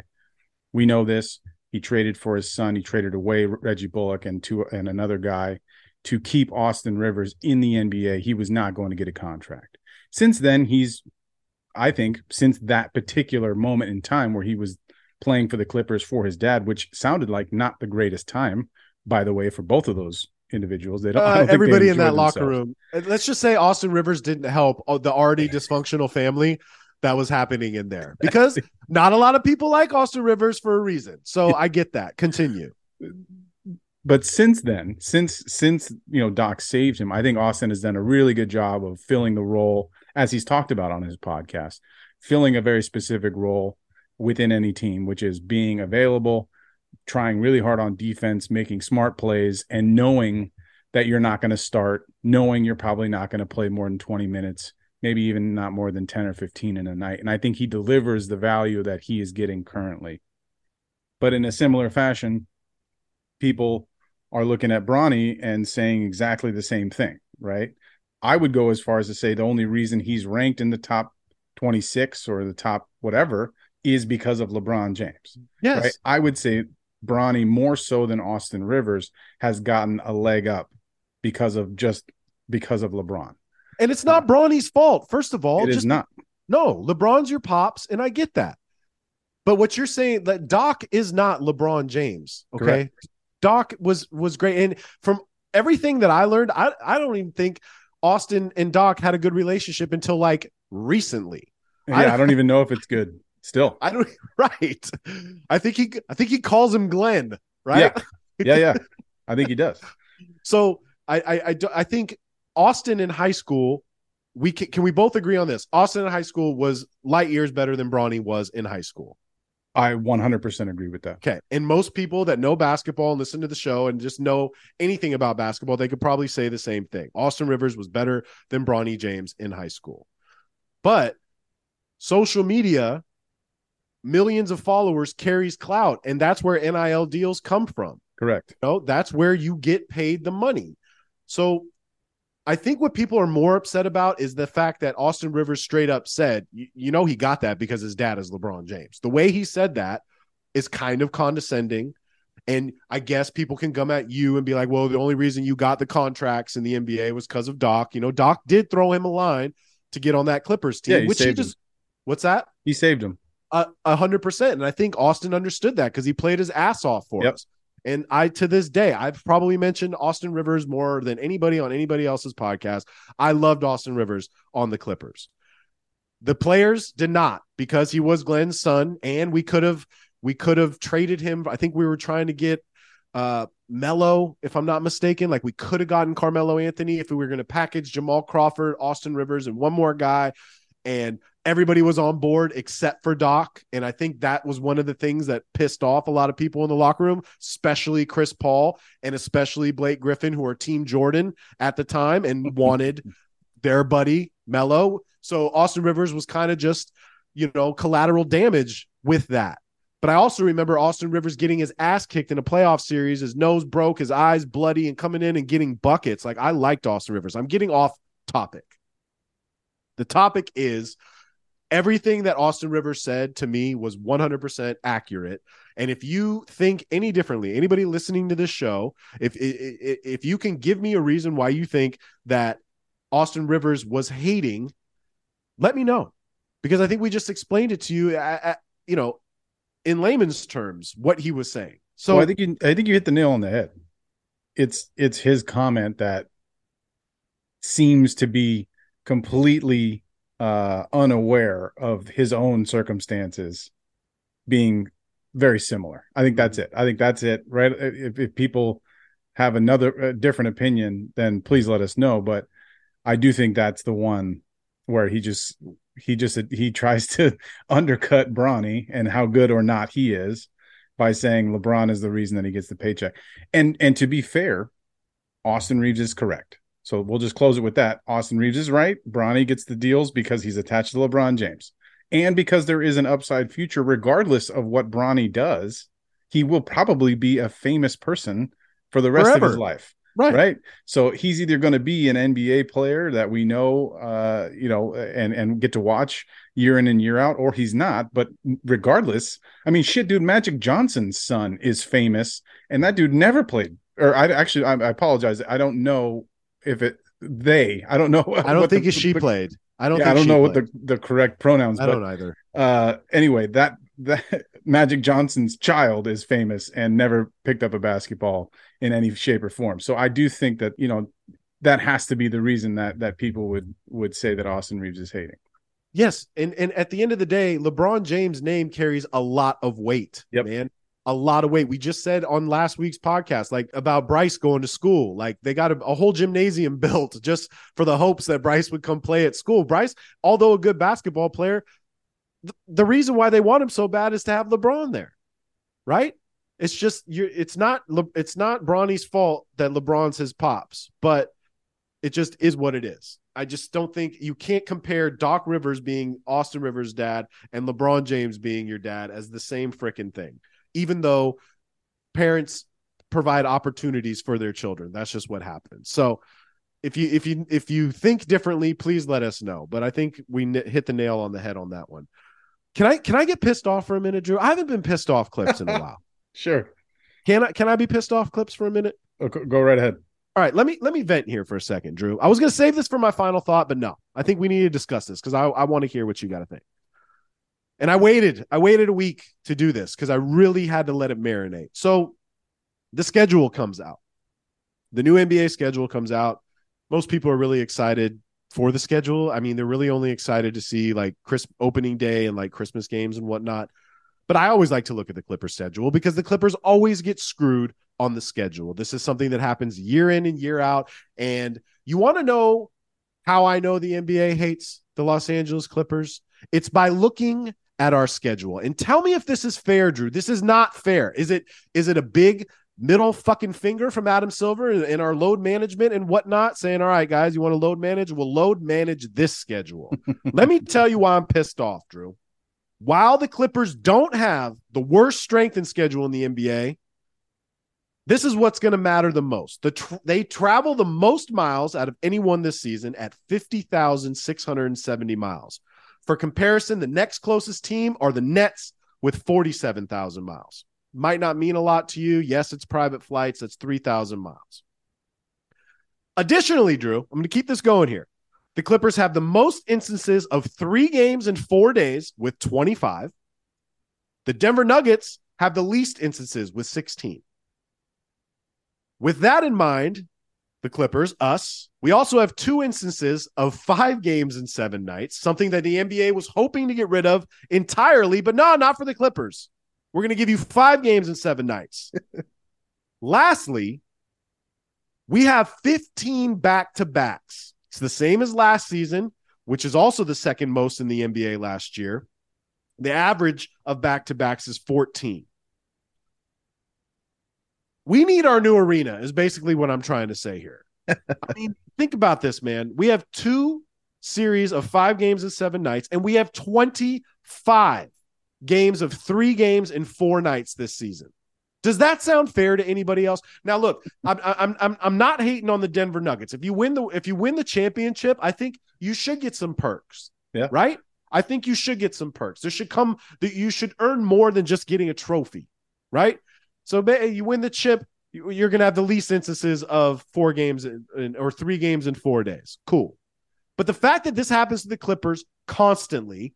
S2: We know this. He traded for his son. He traded away Reggie Bullock and two and another guy to keep Austin Rivers in the NBA. He was not going to get a contract. Since then, he's, I think, since that particular moment in time where he was playing for the Clippers for his dad, which sounded like not the greatest time, by the way, for both of those individuals. They don't. Uh,
S1: don't everybody in that locker room. Let's just say Austin Rivers didn't help uh, the already dysfunctional family that was happening in there because not a lot of people like Austin Rivers for a reason. So I get that. Continue.
S2: But since then, since since you know Doc saved him, I think Austin has done a really good job of filling the role as he's talked about on his podcast, filling a very specific role within any team, which is being available, trying really hard on defense, making smart plays, and knowing that you're not going to start, knowing you're probably not going to play more than 20 minutes, maybe even not more than 10 or 15 in a night. And I think he delivers the value that he is getting currently. But in a similar fashion, people are looking at Bronny and saying exactly the same thing, right? I would go as far as to say the only reason he's ranked in the top 26 or the top whatever is because of LeBron James.
S1: Yes. Right?
S2: I would say Bronny more so than Austin Rivers has gotten a leg up because of just because of LeBron.
S1: And it's not Bronny's fault. First of all,
S2: it just, is not.
S1: No, LeBron's your pops, and I get that. But what you're saying that Doc is not LeBron James. Okay. Correct. Doc was was great. And from everything that I learned, I, I don't even think Austin and Doc had a good relationship until like recently.
S2: Yeah, I, I don't even know if it's good. Still,
S1: I don't. [LAUGHS] Right. I think he. I think he calls him Glenn. Right.
S2: Yeah. Yeah. Yeah. I think he does. [LAUGHS]
S1: So I. I. I, I think Austin in high school. We can, can we both agree on this? Austin in high school was light years better than Bronny was in high school.
S2: I 100% agree with that.
S1: Okay. And most people that know basketball and listen to the show and just know anything about basketball, they could probably say the same thing. Austin Rivers was better than Bronny James in high school. But social media millions of followers carries clout and that's where NIL deals come from
S2: correct
S1: you know, that's where you get paid the money so i think what people are more upset about is the fact that austin rivers straight up said you, know he got that because his dad is lebron james the way he said that is kind of condescending and I guess people can come at you and be like, well, the only reason you got the contracts in the NBA was because of Doc. You know, Doc did throw him a line to get on that Clippers team,
S2: yeah, he
S1: which he just,
S2: him.
S1: what's that?
S2: He saved him
S1: a hundred percent. And I think Austin understood that because he played his ass off for yep. us. And I, to this day, I've probably mentioned Austin Rivers more than anybody on anybody else's podcast. I loved Austin Rivers on the Clippers. The players did not because he was Glenn's son, and we could have we could have traded him. I think we were trying to get uh Melo, if I'm not mistaken. Like we could have gotten Carmelo Anthony if we were going to package Jamal Crawford, Austin Rivers, and one more guy. And everybody was on board except for Doc. And I think that was one of the things that pissed off a lot of people in the locker room, especially Chris Paul and especially Blake Griffin, who are Team Jordan at the time and [LAUGHS] wanted their buddy Melo. So Austin Rivers was kind of just, you know, collateral damage with that. But I also remember Austin Rivers getting his ass kicked in a playoff series, his nose broke, his eyes bloody, and coming in and getting buckets. Like I liked Austin Rivers. I'm getting off topic. The topic is everything that Austin Rivers said to me was 100% accurate. And if you think any differently, anybody listening to this show, if if you can give me a reason why you think that Austin Rivers was hating, let me know. Because I think we just explained it to you at, you know, in layman's terms what he was saying. So
S2: well, I think you I think you hit the nail on the head. It's it's his comment that seems to be completely uh, unaware of his own circumstances being very similar. I think that's it. I think that's it. Right? If, if people have another different opinion, then please let us know. But I do think that's the one where he just he just he tries to [LAUGHS] undercut Bronny and how good or not he is, by saying LeBron is the reason that he gets the paycheck. And and to be fair, Austin Reeves is correct. So we'll just close it with that. Austin Reeves is right. Bronny gets the deals because he's attached to LeBron James. And because there is an upside future, regardless of what Bronny does, he will probably be a famous person for the rest Forever. of his life. Right. Right. So he's either going to be an NBA player that we know, uh, you know, and and get to watch year in and year out, or he's not. But regardless, I mean, shit, dude, Magic Johnson's son is famous, and that dude never played. Or I actually, I, I apologize. I don't know if it they. I don't know.
S1: I don't think the, she [LAUGHS] the, played. I don't.
S2: Yeah, I don't know
S1: played.
S2: what the the correct pronouns.
S1: I but, don't either.
S2: Uh, anyway, that that [LAUGHS] Magic Johnson's child is famous and never picked up a basketball in any shape or form. So I do think that you know that has to be the reason that that people would would say that Austin reeves is hating.
S1: Yes, and and at the end of the day, LeBron James' name carries a lot of weight, yep. man. A lot of weight. We just said on last week's podcast, like about Bryce going to school. Like they got a, a whole gymnasium [LAUGHS] built just for the hopes that Bryce would come play at school. Bryce, although a good basketball player, th- the reason why they want him so bad is to have LeBron there, right? It's just you. It's not. It's not Bronny's fault that LeBron's his pops, but it just is what it is. I just don't think you can't compare Doc Rivers being Austin Rivers' dad and LeBron James being your dad as the same freaking thing. Even though parents provide opportunities for their children, that's just what happens. So if you if you if you think differently, please let us know. But I think we hit the nail on the head on that one. Can I can I get pissed off for a minute, Drew? I haven't been pissed off clips in a while. [LAUGHS]
S2: Sure.
S1: Can I can I be pissed off clips for a minute?
S2: Oh, go right ahead.
S1: All right, let me let me vent here for a second, Drew. I was going to save this for my final thought, but no, I think we need to discuss this because I, I want to hear what you got to think. And I waited, I waited a week to do this because I really had to let it marinate. So the schedule comes out. The new NBA schedule comes out. Most people are really excited for the schedule. I mean, they're really only excited to see like Chris opening day and like Christmas games and whatnot. But I always like to look at the Clippers schedule because the Clippers always get screwed on the schedule. This is something that happens year in and year out. And you want to know how I know the NBA hates the Los Angeles Clippers? It's by looking at our schedule. And tell me if this is fair, Drew. This is not fair. Is it is it a big middle fucking finger from Adam Silver in our load management and whatnot, saying, All right, guys, you want to load manage? We'll load manage this schedule. [LAUGHS] Let me tell you why I'm pissed off, Drew while the Clippers don't have the worst strength and schedule in the NBA, this is what's going to matter the most. The tr- they travel the most miles out of anyone this season at 50,670 miles. For comparison, the next closest team are the Nets with 47,000 miles. Might not mean a lot to you. Yes, it's private flights. That's 3,000 miles. Additionally, Drew, I'm going to keep this going here. The Clippers have the most instances of three games in four days with 25. The Denver Nuggets have the least instances with 16. With that in mind, the Clippers, us, we also have two instances of five games in seven nights, something that the NBA was hoping to get rid of entirely, but no, not for the Clippers. We're going to give you five games in seven nights. [LAUGHS] Lastly, we have 15 back to backs. It's the same as last season, which is also the second most in the NBA last year. The average of back to backs is 14. We need our new arena, is basically what I'm trying to say here. [LAUGHS] I mean, think about this, man. We have two series of five games in seven nights, and we have 25 games of three games in four nights this season. Does that sound fair to anybody else? Now, look, I'm I'm I'm I'm not hating on the Denver Nuggets. If you win the if you win the championship, I think you should get some perks.
S2: Yeah.
S1: Right. I think you should get some perks. There should come that you should earn more than just getting a trophy. Right. So you win the chip, you're going to have the least instances of four games in, in, or three games in four days. Cool. But the fact that this happens to the Clippers constantly,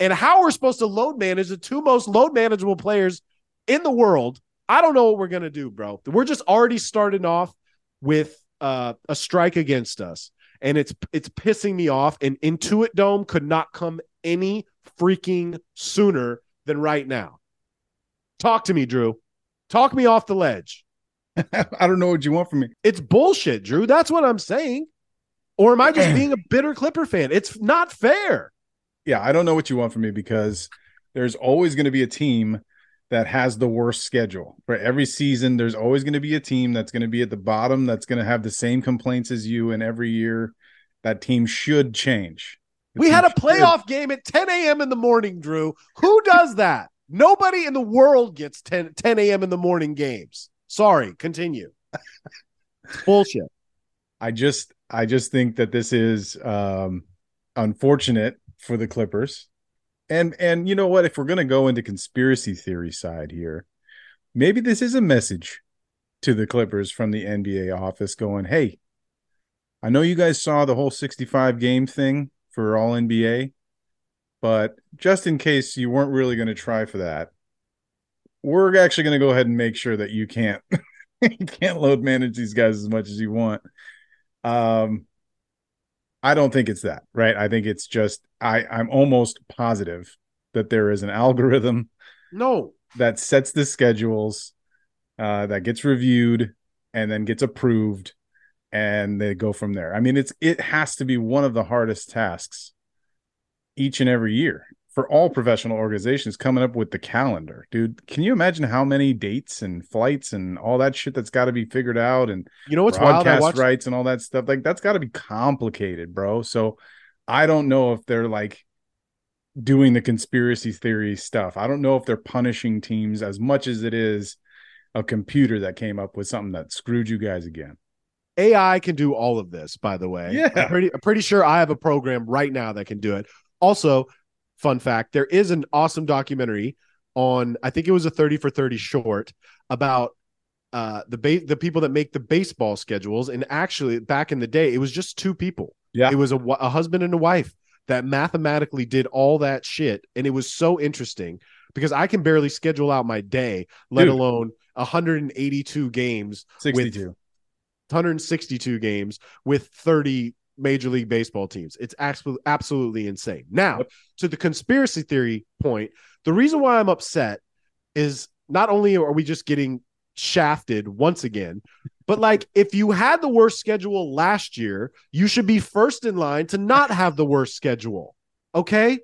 S1: and how we're supposed to load manage the two most load manageable players in the world, I don't know what we're gonna do, bro. We're just already starting off with uh, a strike against us, and it's it's pissing me off. And Intuit Dome could not come any freaking sooner than right now. Talk to me, Drew. Talk me off the ledge. [LAUGHS]
S2: I don't know what you want from me.
S1: It's bullshit, Drew. That's what I'm saying. Or am I just [CLEARS THROAT] being a bitter Clipper fan? It's not fair.
S2: Yeah, I don't know what you want from me because there's always going to be a team that has the worst schedule. For every season, there's always going to be a team that's going to be at the bottom that's going to have the same complaints as you, and every year that team should change. The
S1: we had a
S2: should.
S1: playoff game at 10 a.m. in the morning, Drew. Who does that? Nobody in the world gets 10, 10 a.m. in the morning games. Sorry, continue. [LAUGHS] Bullshit.
S2: I just I just think that this is um unfortunate for the Clippers. And and you know what if we're going to go into conspiracy theory side here, maybe this is a message to the Clippers from the NBA office going, "Hey, I know you guys saw the whole 65 game thing for all NBA, but just in case you weren't really going to try for that, we're actually going to go ahead and make sure that you can't [LAUGHS] you can't load manage these guys as much as you want." Um I don't think it's that, right? I think it's just I I'm almost positive that there is an algorithm
S1: No.
S2: that sets the schedules uh that gets reviewed and then gets approved and they go from there. I mean it's it has to be one of the hardest tasks each and every year for all professional organizations coming up with the calendar. Dude, can you imagine how many dates and flights and all that shit that's got to be figured out and
S1: You know what's wild?
S2: Broadcast
S1: watched,
S2: rights and all that stuff. Like that's got to be complicated, bro. So I don't know if they're like doing the conspiracy theory stuff. I don't know if they're punishing teams as much as it is a computer that came up with something that screwed you guys again.
S1: AI can do all of this, by the way.
S2: Yeah.
S1: I'm pretty, I'm pretty sure I have a program right now that can do it. Also, fun fact there is an awesome documentary on, I think it was a 30 for 30 short about uh, the ba- the people that make the baseball schedules. And actually, back in the day, it was just two people.
S2: Yeah.
S1: It was a, a husband and a wife that mathematically did all that shit. And it was so interesting because I can barely schedule out my day, let
S2: Dude.
S1: alone 182 games
S2: 62.
S1: 162 games with 30 major league baseball teams. It's absolutely absolutely insane. Now,
S2: Yep.
S1: to the conspiracy theory point, the reason why I'm upset is not only are we just getting shafted once again, but like if you had the worst schedule last year, you should be first in line to not have the worst schedule. Okay?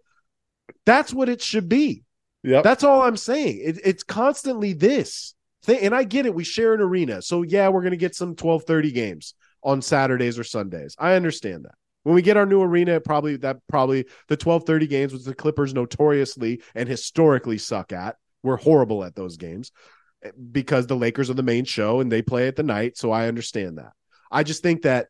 S1: That's what it should be.
S2: Yeah.
S1: That's all I'm saying. It, it's constantly this thing, and I get it. We share an arena, so yeah, we're gonna get some 12:30 games on Saturdays or Sundays. I understand that. When we get our new arena, probably that probably the 12:30 games, which the Clippers notoriously and historically suck at. We're horrible at those games eh, because the Lakers are the main show and they play at the night. So I understand that. I just think that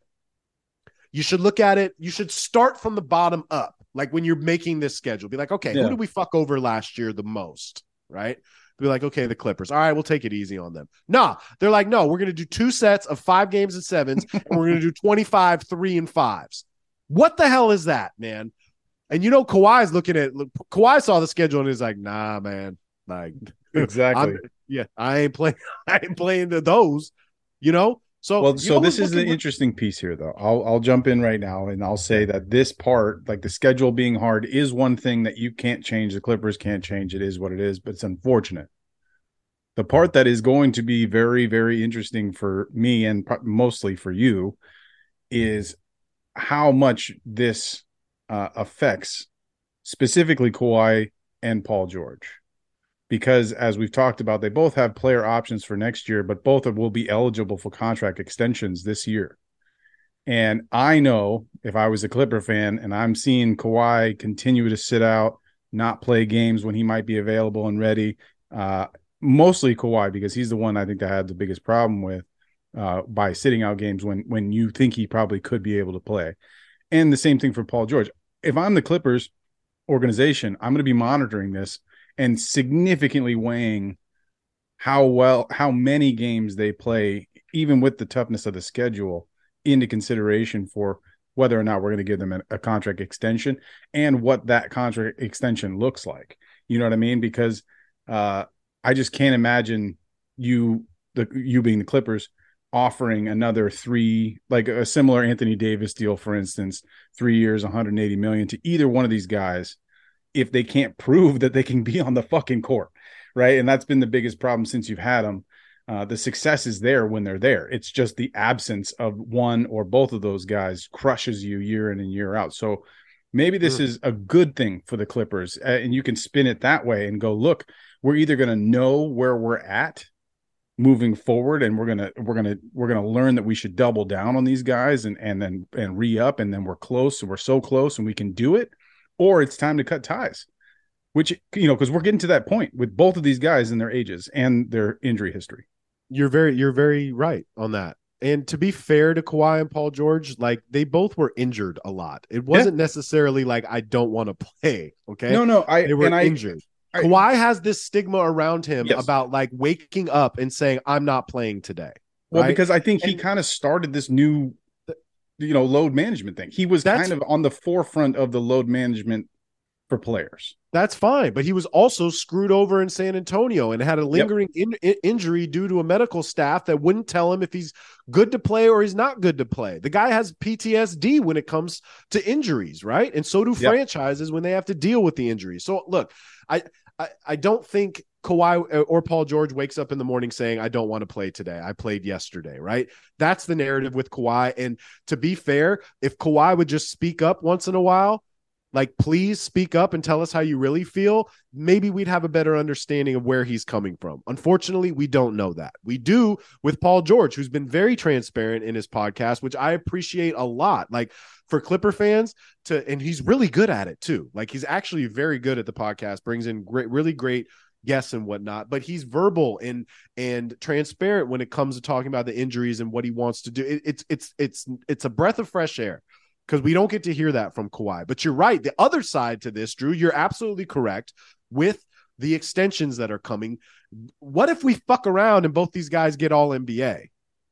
S1: you should look at it. You should start from the bottom up. Like when you're making this schedule, be like, okay,
S2: Yeah.
S1: who did we fuck over last year the most? Right. Be like, okay, the Clippers. All right, we'll take it easy on them. Nah, they're like, no, we're going to do two sets of five games and sevens, [LAUGHS] and we're going to do 25, three and fives. What the hell is that, man? And you know, Kawhi's looking at Kawhi saw the schedule and he's like, nah, man. Like, [LAUGHS]
S2: Exactly.
S1: I'm, yeah, I ain't playing. [LAUGHS] I ain't playing the, those. You know. So
S2: well, so this is the
S1: looking-
S2: interesting piece here, though. I'll I'll jump in right now and I'll say that this part, like the schedule being hard, is one thing that you can't change. The Clippers can't change. It is what it is, but it's unfortunate. The part that is going to be very, very interesting for me and pro- mostly for you is how much this uh, affects specifically Kawhi and Paul George. Because as we've talked about, they both have player options for next year, but both of will be eligible for contract extensions this year. And I know if I was a Clipper fan and I'm seeing Kawhi continue to sit out, not play games when he might be available and ready, uh, mostly Kawhi because he's the one I think that I had the biggest problem with uh, by sitting out games when when you think he probably could be able to play. And the same thing for Paul George. If I'm the Clippers organization, I'm going to be monitoring this and significantly weighing how well how many games they play even with the toughness of the schedule into consideration for whether or not we're going to give them a, a contract extension and what that contract extension looks like. You know what i mean? Because uh i just can't imagine you the you being the clippers offering another three like a similar anthony davis deal for instance three years 180 million to either one of these guys if they can't prove that they can be on the fucking court right? And that's been the biggest problem since you've had them uh, the success is there when they're there. It's just the absence of one or both of those guys crushes you year in and year out. So Maybe this mm. is a good thing for the Clippers, uh, and you can spin it that way and go, look, we're either going to know where we're at moving forward, and we're gonna we're gonna we're gonna learn that we should double down on these guys and and then and re up, and then we're close, and we're so close, and we can do it, or it's time to cut ties. Which you know, because we're getting to that point with both of these guys and their ages and their injury history.
S1: You're very you're very right on that. And to be fair to Kawhi and Paul George, like they both were injured a lot. It wasn't yeah. necessarily like I don't want to play. Okay.
S2: No, no, I
S1: they were
S2: I,
S1: injured. I, Kawhi has this stigma around him yes. about like waking up and saying, I'm not playing today.
S2: Well, right? because I think and, he kind of started this new you know, load management thing. He was kind of on the forefront of the load management for players.
S1: That's fine, but he was also screwed over in San Antonio and had a lingering yep. in, in, injury due to a medical staff that wouldn't tell him if he's good to play or he's not good to play. The guy has PTSD when it comes to injuries, right? And so do yep. franchises when they have to deal with the injuries. So look, I I, I don't think Kawhi uh, or Paul George wakes up in the morning saying, I don't want to play today. I played yesterday, right? That's the narrative with Kawhi. And to be fair, if Kawhi would just speak up once in a while, like please speak up and tell us how you really feel maybe we'd have a better understanding of where he's coming from unfortunately we don't know that we do with paul george who's been very transparent in his podcast which i appreciate a lot like for clipper fans to and he's really good at it too like he's actually very good at the podcast brings in great really great guests and whatnot but he's verbal and and transparent when it comes to talking about the injuries and what he wants to do it, it's it's it's it's a breath of fresh air because we don't get to hear that from Kawhi. But you're right. The other side to this, Drew, you're absolutely correct with the extensions that are coming. What if we fuck around and both these guys get all NBA,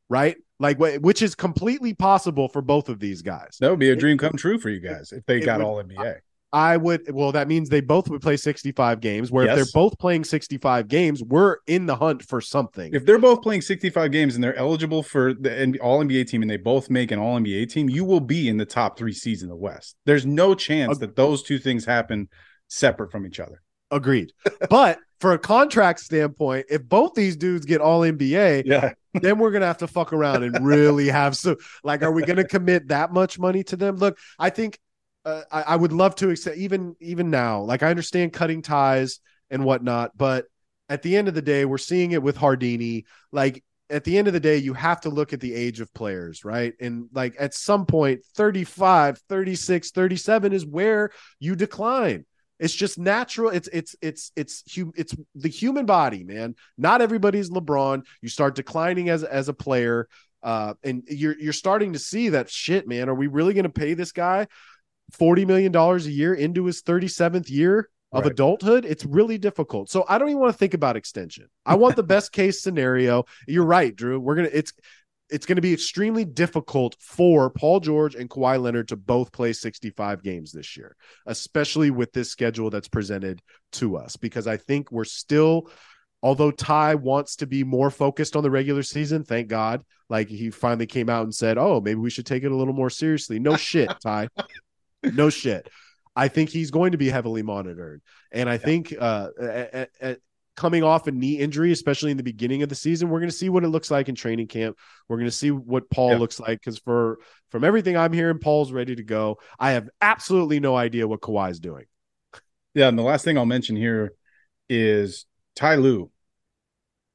S1: right? Like, which is completely possible for both of these guys.
S2: That would be a dream come true for you guys if they got would, all NBA.
S1: I would well that means they both would play 65 games where yes. if they're both playing 65 games we're in the hunt for something.
S2: If they're both playing 65 games and they're eligible for the all NBA team and they both make an all NBA team, you will be in the top 3 seeds in the West. There's no chance that those two things happen separate from each other.
S1: Agreed. [LAUGHS] but for a contract standpoint, if both these dudes get all NBA,
S2: yeah.
S1: then we're gonna have to fuck around and really have so like are we gonna commit that much money to them? Look, I think uh, I, I, would love to accept even even now. Like I understand cutting ties and whatnot, but at the end of the day, we're seeing it with Hardeney. Like at the end of the day, you have to look at the age of players, right? And like at some point, 35, 36, 37 is where you decline. It's just natural. It's it's it's it's it's the human body, man. Not everybody's LeBron. You start declining as as a player. Uh, and you're you're starting to see that shit, man. Are we really going to pay this guy $40 million a year into his 37th year of right. adulthood, it's really difficult. So I don't even want to think about extension. I want the [LAUGHS] best case scenario. You're right, Drew. We're gonna it's it's going to be extremely difficult for Paul George and Kawhi Leonard to both play 65 games this year, especially with this schedule that's presented to us, because I think we're still, although Ty wants to be more focused on the regular season, thank God, like he finally came out and said, Oh, maybe we should take it a little more seriously. No shit, Ty [LAUGHS] no shit. I think he's going to be heavily monitored, and I yeah. think uh, at, at, coming off a knee injury, especially in the beginning of the season, we're going to see what it looks like in training camp. We're going to see what Paul yeah. looks like because for from everything I'm hearing, Paul's ready to go. I have absolutely no idea what Kawhi's doing.
S2: Yeah, and the last thing I'll mention here is Ty Lue.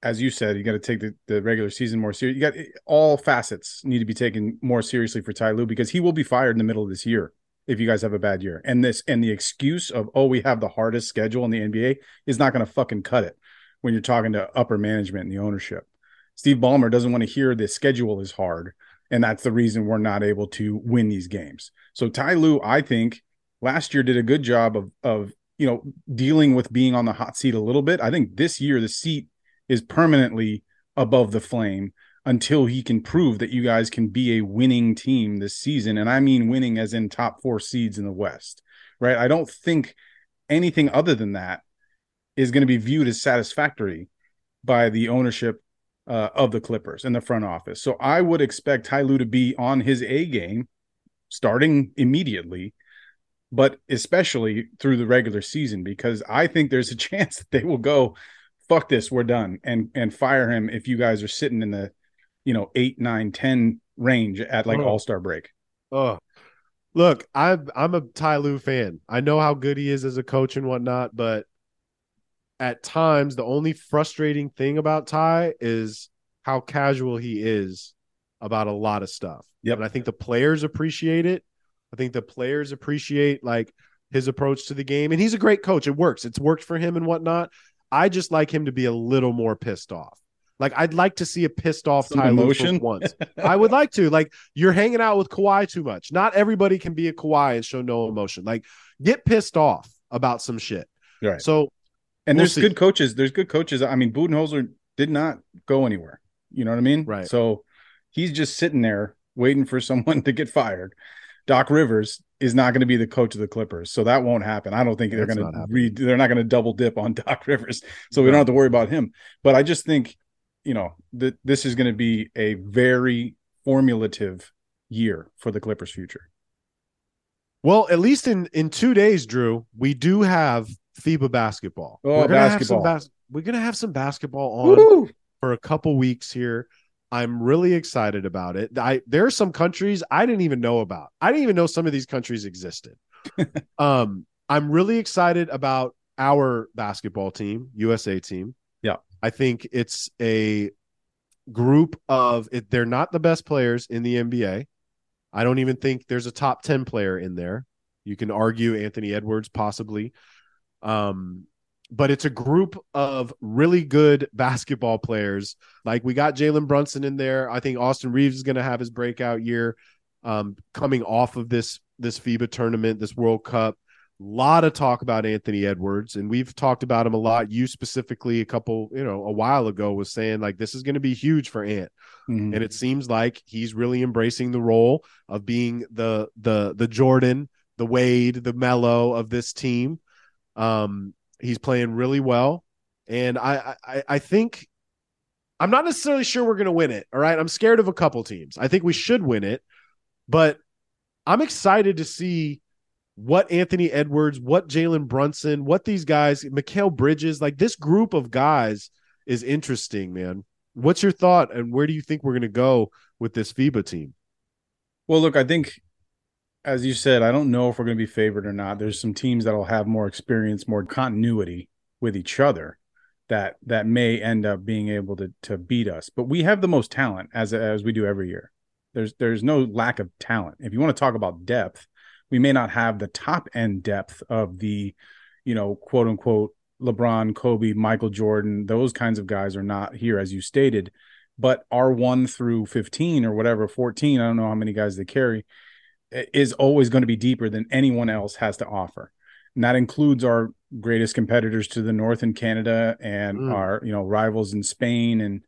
S2: As you said, you got to take the, the regular season more serious. You got all facets need to be taken more seriously for Ty Lue because he will be fired in the middle of this year if you guys have a bad year. And this and the excuse of oh we have the hardest schedule in the NBA is not going to fucking cut it when you're talking to upper management and the ownership. Steve Ballmer doesn't want to hear the schedule is hard and that's the reason we're not able to win these games. So Ty Lue, I think last year did a good job of of you know dealing with being on the hot seat a little bit. I think this year the seat is permanently above the flame until he can prove that you guys can be a winning team this season. And I mean winning as in top four seeds in the West, right? I don't think anything other than that is going to be viewed as satisfactory by the ownership uh, of the Clippers and the front office. So I would expect Ty Lue to be on his A game starting immediately, but especially through the regular season, because I think there's a [LAUGHS] chance that they will go, fuck this, we're done, and and fire him if you guys are sitting in the you know eight, nine, ten range at like oh. All Star break.
S1: Oh, Look, I'm I'm a Ty Lue fan. I know how good he is as a coach and whatnot, but at times the only frustrating thing about Ty is how casual he is about a lot of stuff.
S2: Yep.
S1: And I think the players appreciate it. I think the players appreciate like his approach to the game. And he's a great coach. It works. It's worked for him and whatnot. I just like him to be a little more pissed off. Like I'd like to see a pissed off
S2: Some
S1: Ty Lue
S2: emotion?
S1: once. [LAUGHS] I would like to. Like you're hanging out with Kawhi too much. Not everybody can be a Kawhi and show no emotion. Like get pissed off about some shit.
S2: Right.
S1: So
S2: And
S1: We'll
S2: there's
S1: see.
S2: good coaches. There's good coaches. I mean, Budenholzer did not go anywhere. You know what I mean?
S1: Right.
S2: So he's just sitting there waiting for [LAUGHS] someone to get fired. Doc Rivers is not going to be the coach of the Clippers, so that won't happen. I don't think they're
S1: That's
S2: going to read. They're not going to double dip on [LAUGHS] Doc Rivers, so we don't have to worry about him. But I just think, you know, that this is going to be a very formulative year for the Clippers' future.
S1: well, at least in in two days, Drew, we do have FIBA basketball.
S2: Oh,
S1: we're gonna have some
S2: basketball.
S1: bas- we're gonna have some basketball on
S2: Woo!
S1: for a couple weeks here. I'm really excited about it. I there are some countries I didn't even know about. I didn't even know some of these countries existed. [LAUGHS] um, I'm really excited about our basketball team, USA team. I think it's a group of it, they're not the best players in the NBA. I don't even think there's a top 10 player in there. You can argue Anthony Edwards possibly. Um, but it's a group of really good [LAUGHS] basketball players. Like we got Jalen Brunson in there. I think Austin Reaves is going to have his breakout year um, coming off of this this FIBA tournament, this World Cup. A lot of talk about Anthony Edwards, and we've talked about him a lot. You specifically, a couple, you know, a while ago, was saying like this is going to be huge for Ant
S2: Mhm.
S1: and it seems like he's really embracing the role of being the the the Jordan, the Wade, the Melo of this team. Um, he's playing really well, and I I, I think I'm not necessarily sure we're going to win it. All right, I'm scared of a couple teams. I think we should win it, but I'm excited to see what Anthony Edwards, what Jalen Brunson, what these guys, Mikal Bridges, like this group of guys is interesting, man. What's your thought, and where do you think we're going to go with this FIBA team?
S2: Well, look, I think, as you said, I don't know if we're going to be favored or not. There's some teams that'll have more experience, more continuity with each other that that may end up being able to to beat us. But we have the most talent as as we do every year. There's there's no lack of talent. If you want to talk about depth, we may not have the top end depth of the, you know, quote unquote LeBron, Kobe, Michael Jordan. Those kinds of guys are not here, as you stated. But our one through fifteen or whatever, fourteen, I don't know how many guys they carry, is always going to be deeper than anyone else has to offer. And that includes our greatest competitors to the north in Canada and
S1: Mm.
S2: our, you know, rivals in Spain and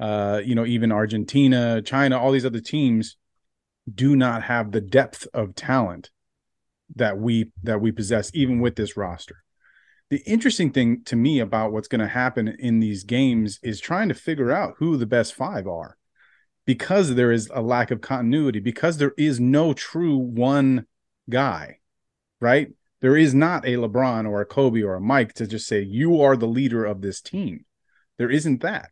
S2: uh, you know, even Argentina, China, all these other teams do not have the depth of talent that we that we possess even with this roster. The interesting thing to me about what's going to happen in these games is trying to figure out who the best 5 are because there is a lack of continuity because there is no true one guy, right? There is not a LeBron or a Kobe or a Mike to just say you are the leader of this team. There isn't that.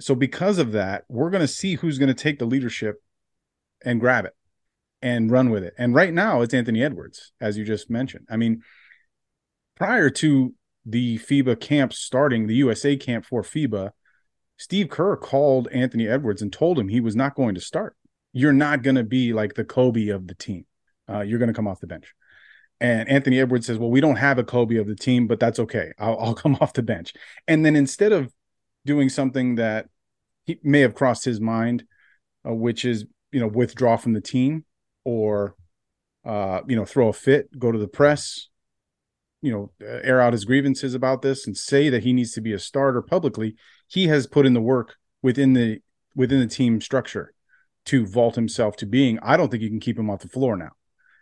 S2: So because of that, we're going to see who's going to take the leadership and grab it and run with it. And right now it's Anthony Edwards, as you just mentioned. I mean, prior to the FIBA camp starting, the USA camp for FIBA, Steve Kerr called Anthony Edwards and told him he was not going to start. You're not going to be like the Kobe of the team. Uh, you're going to come off the bench. And Anthony Edwards says, Well, we don't have a Kobe of the team, but that's okay. I'll, I'll [LAUGHS] come off the bench. And then instead of doing something that he may have crossed his mind, uh, which is, you know, withdraw from the team or, uh, you know, throw a fit, go to the press, you know, uh, air out his grievances about this and say that he needs to be a starter publicly. He has put in the work within the within the team structure to vault himself to being. I don't think you can keep him off the floor now.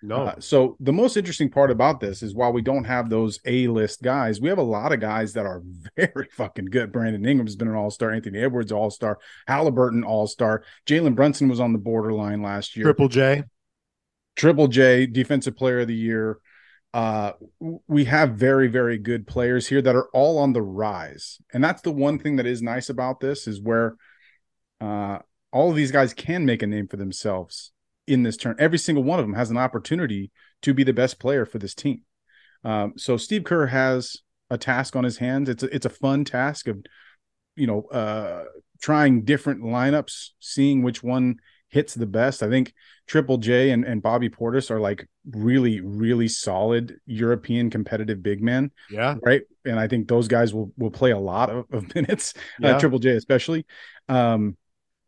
S1: No,
S2: Uh, so the most interesting part about this is while we don't have those A-list guys, we have a lot of guys that are [LAUGHS] very fucking good. Brandon Ingram's been an all-star, Anthony Edwards all-star, Halliburton all-star, Jalen Brunson was on the borderline last year.
S1: Triple J.
S2: Triple J, defensive player of the year. Uh, we have very, very good players here that are all on the rise. And that's the one thing that is nice about this is where uh, all of these guys can make a name for themselves in this turn. Every single one of them has an opportunity to be the best player for this team. Um, so Steve Kerr has a task on his hands. It's a, it's a fun task of, you know, uh, trying different lineups, seeing which one hits the best. I think Triple J and, and Bobby Portis are like really, really solid European competitive big men.
S1: Yeah.
S2: Right. And I think those guys will will play a lot of, of [LAUGHS] minutes, uh,
S1: Yeah.
S2: uh, Triple J especially. Um,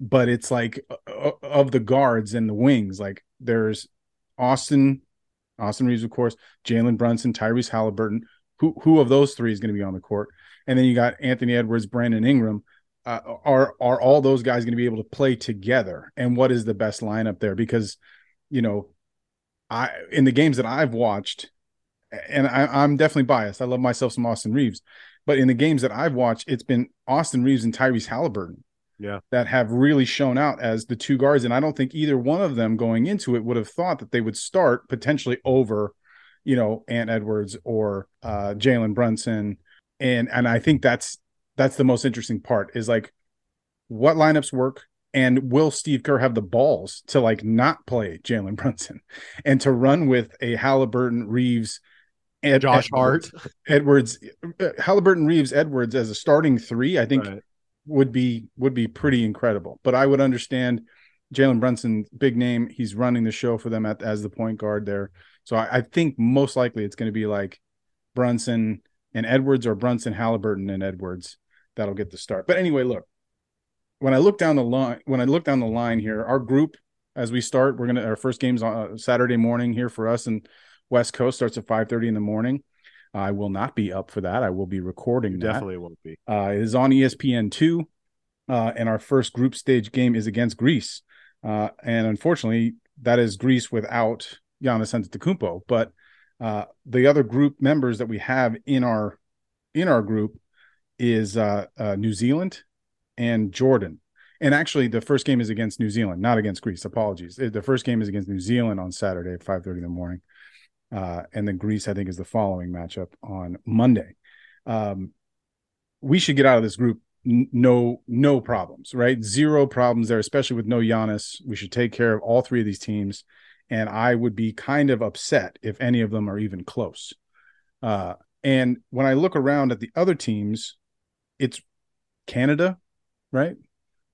S2: but it's like uh, of the guards and the wings, like there's Austin, Austin Reaves, of course, Jalen Brunson, Tyrese Halliburton. Who who of those three is going to be on the court? And then you got Anthony Edwards, Brandon Ingram. Uh, are are all those guys going to be able to play together? And what is the best lineup there? Because you know, I in the games that I've watched, and I, I'm definitely biased. I love myself some Austin Reaves, but in the games that I've watched, it's been Austin Reaves and Tyrese Halliburton
S1: Yeah.
S2: that have really shown out as the two guards. And I don't think either one of them going into it would have thought that they would start potentially over, you know, Ant Edwards or uh, Jalen Brunson. And and I think that's that's the most interesting part is like what lineups work and will Steve Kerr have the balls to like not play Jalen Brunson [LAUGHS] and to run with a Halliburton Reaves Ed,
S1: Josh Hart.
S2: Edwards uh, Halliburton Reaves Edwards as a starting three I think
S1: Right.
S2: would be would be pretty incredible. But I would understand Jalen Brunson, big name. He's running the show for them at, as the point guard there. So I, I think most likely it's going to be like Brunson and Edwards or Brunson, Halliburton, and Edwards that'll get the start. But anyway, look, when I look down the line, when I look down the line here, our group as we start, we're gonna our first game's on uh, Saturday morning here for us, and West Coast starts at five thirty in the morning. I will not be up for that. I will be recording
S1: definitely won't be.
S2: Uh, it is on ESPN two, uh, and our first group stage game is against Greece. Uh, and unfortunately, that is Greece without Giannis Antetokounmpo. But uh, the other group members that we have in our in our group is uh, uh, New Zealand and Jordan. And actually, the first game is against New Zealand, not against Greece. Apologies. The first game is against New Zealand on Saturday at five thirty in the morning, uh, and then Greece, I think, is the following matchup on Monday. Um, we should get out of this group n- no no problems right zero problems there especially with no Giannis we should take care of all three of these teams and I would be kind of upset if any of them are even close uh, and when I look around at the other teams it's Canada right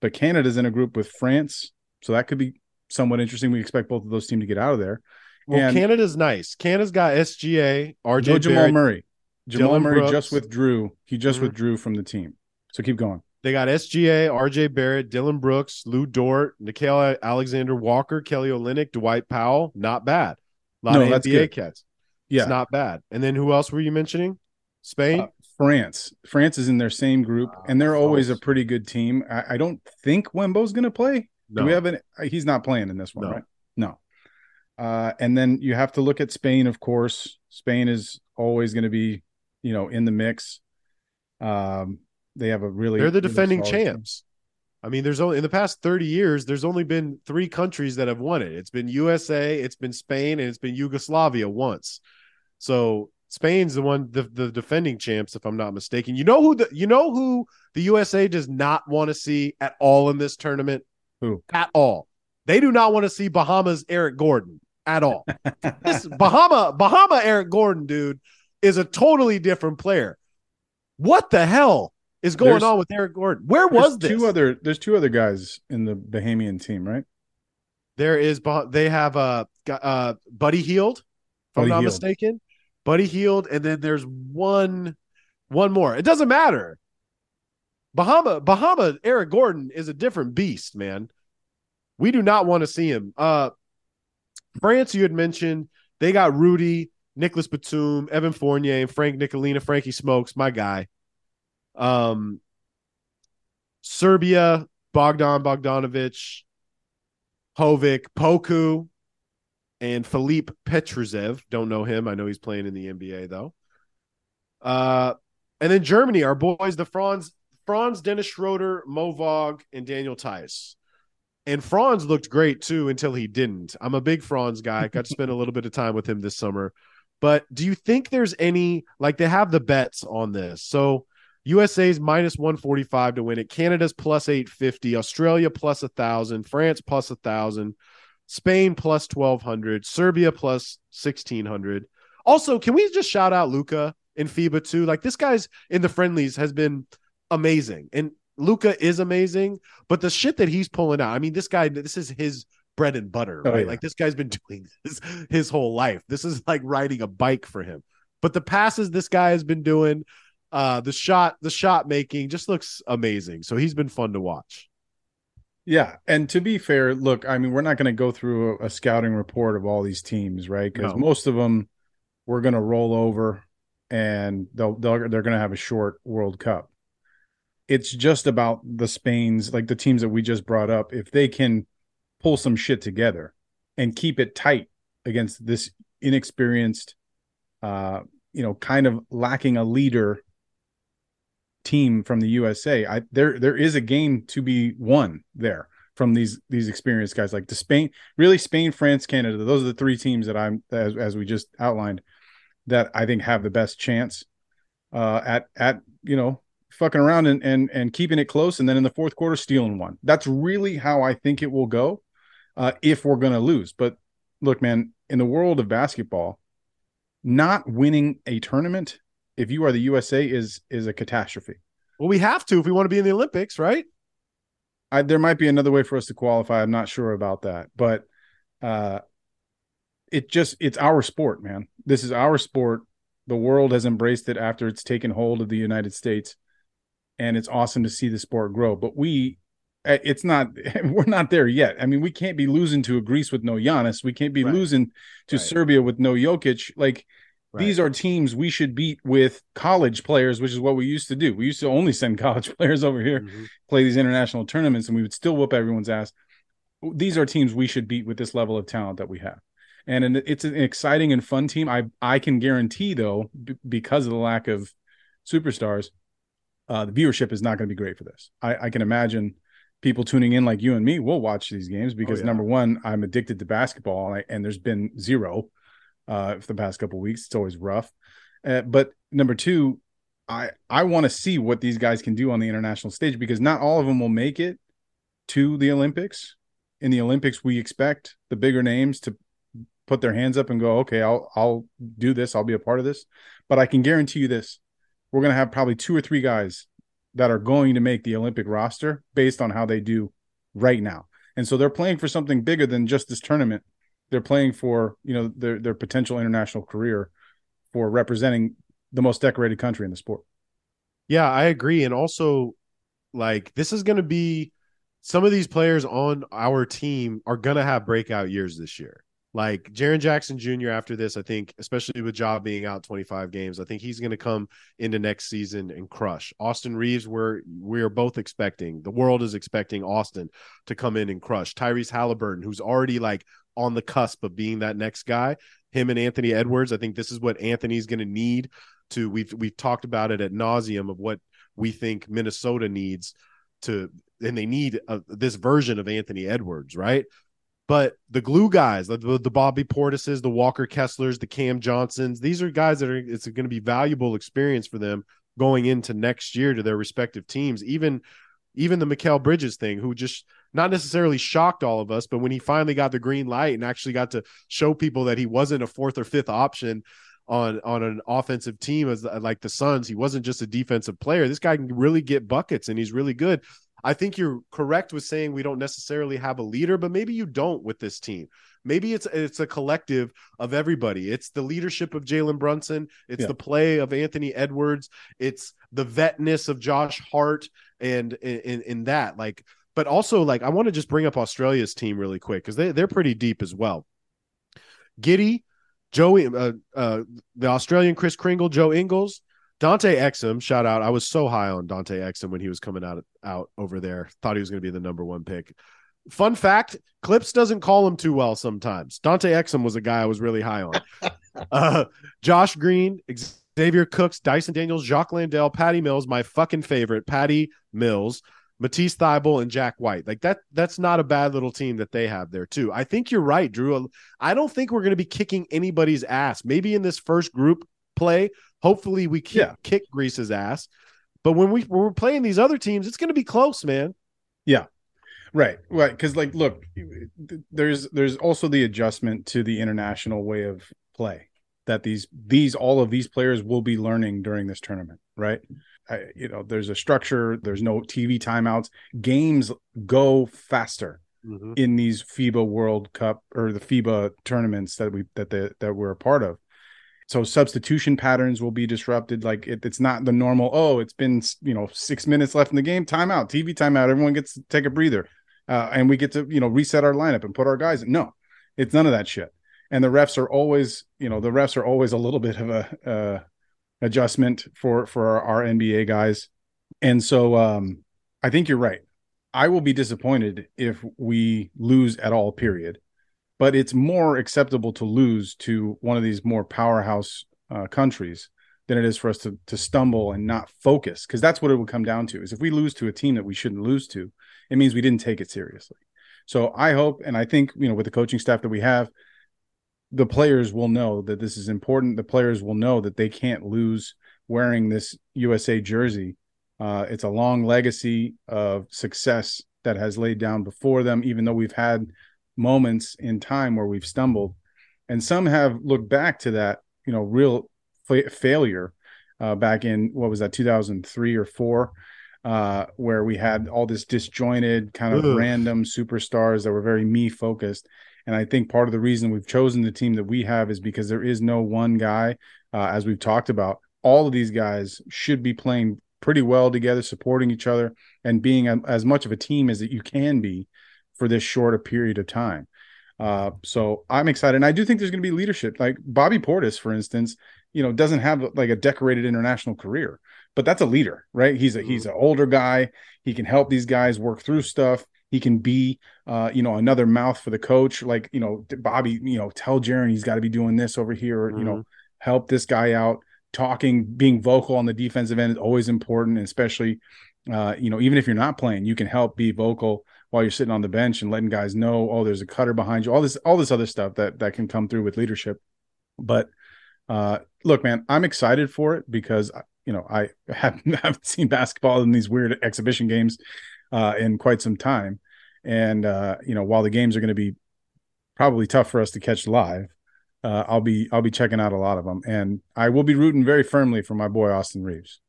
S2: but Canada's in a group with France so that could be somewhat interesting we expect both of those teams to get out of there
S1: Well,
S2: And-
S1: Canada's nice. Canada's got SGA, RJ
S2: no Jamal
S1: Barrett.
S2: Murray Jamal
S1: Dillon
S2: Murray
S1: Brooks.
S2: just withdrew he just
S1: Mhm.
S2: withdrew from the team so keep going
S1: They got SGA, RJ Barrett, Dillon Brooks, Lu Dort, Nickeil Alexander Walker, Kelly Olynyk, Dwight Powell. Not bad. A lot
S2: No,
S1: of
S2: that's
S1: NBA cats.
S2: yeah
S1: It's not bad. And then who else were you mentioning? Spain?
S2: Uh, France. France is in their same group,
S1: Ah,
S2: and they're always a pretty good team. I, I don't think Wembo's going to play.
S1: no.
S2: Do we have an? uh, He's not playing in this one,
S1: No.
S2: right? No. Uh, and then you have to look at Spain, of course. Spain is always going to be, you know, in the mix. Um, they have a really
S1: They're the
S2: really
S1: defending
S2: solid team.
S1: champs. I mean, there's only in the past 30 years, there's only been three countries that have won it. It's been USA, it's been Spain, and it's been Yugoslavia once. So Spain's the one, the, the defending champs, if I'm not mistaken. You know who the you know who the USA does not want to see at all in this tournament?
S2: Who?
S1: At all. They do not want to see Bahamas Eric Gordon at all. [LAUGHS] this Bahama Bahama Eric Gordon, dude, is a totally different player. What the hell is going
S2: There's-
S1: on with Eric Gordon? Where was this?
S2: two other? There's two other guys in the Bahamian team, right?
S1: there is they have uh, uh Buddy Hield, if
S2: Buddy
S1: I'm not
S2: Hield.
S1: mistaken. Buddy Hield, and then there's one one more. It doesn't matter. Bahama Bahama Eric Gordon is a different beast, man. We do not want to see him. Uh France, you had mentioned they got Rudy, Nicolas Batum, Evan Fournier, Frank Ntilikina, Frankie Smokes, my guy. Um Serbia, Bogdan Bogdanovic, Hovic, Poku, and Philippe Petrusev. Don't know him. I know he's playing in the NBA though. Uh, and then Germany, our boys, the Franz, Franz, Dennis Schroeder, Mo Vog, and Daniel Theis. And Franz looked great too until he didn't. I'm a big Franz guy. Got to spend a little bit of time with him this summer. But do you think there's any like they have the bets on this? So USA's minus 145 to win it. Canada's plus 850. Australia plus a thousand. France plus a thousand. Spain plus 1200, Serbia plus 1600. Also, can we just shout out Luka in FIBA too? Like this guy's in the friendlies has been amazing. And Luka is amazing, but the shit that he's pulling out, I mean, this guy, this is his bread and butter, oh, right? Oh, yeah. Like this guy's been [LAUGHS] doing this his whole life. This is like riding a bike for him. But the passes this guy has been doing, uh, the shot, the shot making just looks amazing. So he's been fun to watch.
S2: Yeah, and to be fair, look, I mean, we're not going to go through a, a, scouting report of all these teams, right? Because no. most of them we're going to roll over, and they'll, they'll they're going to have a short World Cup. It's just about the Spain's, like the teams that we just brought up, if they can pull some shit together and keep it tight against this inexperienced, uh, you know, kind of lacking a leader team from the USA. I there there is a game to be won there from these these experienced guys like the Spain, really Spain, France, Canada. Those are the three teams that I'm as, as we just outlined that I think have the best chance uh, at at you know fucking around and and and keeping it close, and then in the fourth quarter stealing one. That's really how I think it will go uh, if we're going to lose. But look, man, in the world of basketball, not winning a tournament if you are the USA is is a catastrophe.
S1: Well, we have to if we want to be in the Olympics, right?
S2: I, there might be another way for us to qualify. I'm not sure about that, but uh, it just it's our sport, man. This is our sport. The world has embraced it after it's taken hold of the United States, and it's awesome to see the sport grow. But we, uh, it's not. [LAUGHS] We're not there yet. I mean, we can't be losing to a Greece with no Giannis. We can't be right. losing to right. Serbia with no Jokic. Like Right. These are teams we should beat with college players, which is what we used to do. We used to only send [LAUGHS] college players over here, mm-hmm. play these international tournaments, and we would still whoop everyone's ass. These are teams we should beat with this level of talent that we have. And it's an exciting and fun team. I I can guarantee though, b- because of the lack of superstars, uh, the viewership is not going to be great for this. I, I, can imagine people tuning in like you and me will watch these games because oh, yeah. number one, I'm addicted to basketball, and, I, and there's been zero uh, for the past couple weeks. It's always rough. Uh, but number two, I I want to see what these guys can do on the international stage because not all of them will make it to the Olympics. In the Olympics, we expect the bigger names to put their hands up and go, okay, I'll I'll do this. I'll be a part of this. But I can guarantee you this: we're going to have probably two or three guys that are going to make the Olympic roster based on how they do right now. And so they're playing for something bigger than just this tournament they're playing for you know their their potential international career for representing the most decorated country in the sport.
S1: Yeah, I agree, and also like this is going to be some of these players on our team are going to have breakout years this year. Like Jaren Jackson Jr. after this, I think, especially with Ja being out 25 games, I think he's going to come into next season and crush. Austin Reaves, we're we are both expecting. The world is expecting Austin to come in and crush. Tyrese Halliburton, who's already like on the cusp of being that next guy. Him and Anthony Edwards. I think this is what Anthony's going to need to. We've we've talked about it at nauseum of what we think Minnesota needs to, and they need a, this version of Anthony Edwards, right? But the glue guys, the, the Bobby Portises, the Walker Kesslers, the Cam Johnsons, these are guys that are it's going to be valuable experience for them going into next year to their respective teams. Even even the Mikal Bridges thing, who just not necessarily shocked all of us, but when he finally got the green light and actually got to show people that he wasn't a fourth or fifth option on on an offensive team as uh, like the Suns, he wasn't just a defensive player. This guy can really get buckets and he's really good. I think you're correct with saying we don't necessarily have a leader, but maybe you don't with this team. Maybe it's it's a collective of everybody. It's the leadership of Jalen Brunson. It's yeah. the play of Anthony Edwards. It's the vetness of Josh Hart, and in, in that, like but also like I want to just bring up Australia's team really quick because they they're pretty deep as well. Giddey, Joey, uh, uh, the Australian Chris Kringle, Joe Ingles, Dante Exum. Shout out! I was so high on Dante Exum when he was coming out out over there. Thought he was going to be the number one pick. Fun fact: Clipps doesn't call him too well sometimes. Dante Exum was a guy I was really high on. [LAUGHS] uh, Josh Green, Xavier Cooks, Dyson Daniels, Jock Landale, Patty Mills, my fucking favorite, Patty Mills. Matisse Thybulle and Jack White. Like that that's not a bad little team that they have there too. I think you're right, Drew. I don't think we're going to be kicking anybody's ass. Maybe in this first group play, hopefully we kick, yeah. kick Greece's ass. But when we when we're playing these other teams, it's going to be close, man.
S2: Yeah. Right, right. Because like, look, there's there's also the adjustment to the international way of play that these these all of these players will be learning during this tournament, right? I, you know, there's a structure. There's no TV timeouts. Games go faster mm-hmm. in these FIBA World Cup or the FIBA tournaments that we that the that we're a part of. So substitution patterns will be disrupted. Like it, it's not the normal. Oh, it's been you know six minutes left in the game. Timeout. TV timeout. Everyone gets to take a breather, uh, and we get to you know reset our lineup and put our guys. In. No, it's none of that shit. And the refs are always you know the refs are always a little bit of a uh, adjustment for for our, our NBA guys. And so um, I think you're right. I will be disappointed if we lose at all. Period but it's more acceptable to lose to one of these more powerhouse uh, countries than it is for us to to stumble and not focus because that's what it would come down to is if we lose to a team that we shouldn't lose to it means we didn't take it seriously so i hope and i think you know with the coaching staff that we have the players will know that this is important. The players will know that they can't lose wearing this usa jersey. Uh, it's a long legacy of success that has laid down before them even though we've had moments in time where we've stumbled. And some have looked back to that you know real fa- failure uh, back in what was that 2003 or 4 uh, where we had all this disjointed kind of Ugh. random superstars that were very me focused and i think part of the reason we've chosen the team that we have is because there is no one guy uh, as we've talked about all of these guys should be playing pretty well together supporting each other and being a, as much of a team as that you can be for this short a period of time. Uh, so I'm excited, and I do think there's going to be leadership. Like Bobby Portis, for instance, you know, doesn't have like a decorated international career, but that's a leader, right? He's a he's an older guy. He can help these guys work through stuff. He can be, uh, you know, another mouth for the coach. Like you know, Bobby, you know, tell Jaren he's got to be doing this over here. Or, mm-hmm. You know, mm-hmm. help this guy out. Talking, being vocal on the defensive end is always important, especially, uh, you know, even if you're not playing, you can help be vocal while you're sitting on the bench and letting guys know, oh, there's a cutter behind you, all this, all this other stuff that that can come through with leadership. But uh, look, man, I'm excited for it because you know I [LAUGHS] haven't, haven't seen basketball in these weird exhibition games uh, in quite some time, and uh, you know while the games are going to be probably tough for us to catch live, uh, I'll be I'll be checking out a lot of them, and I will be rooting very firmly for my boy Austin Reaves.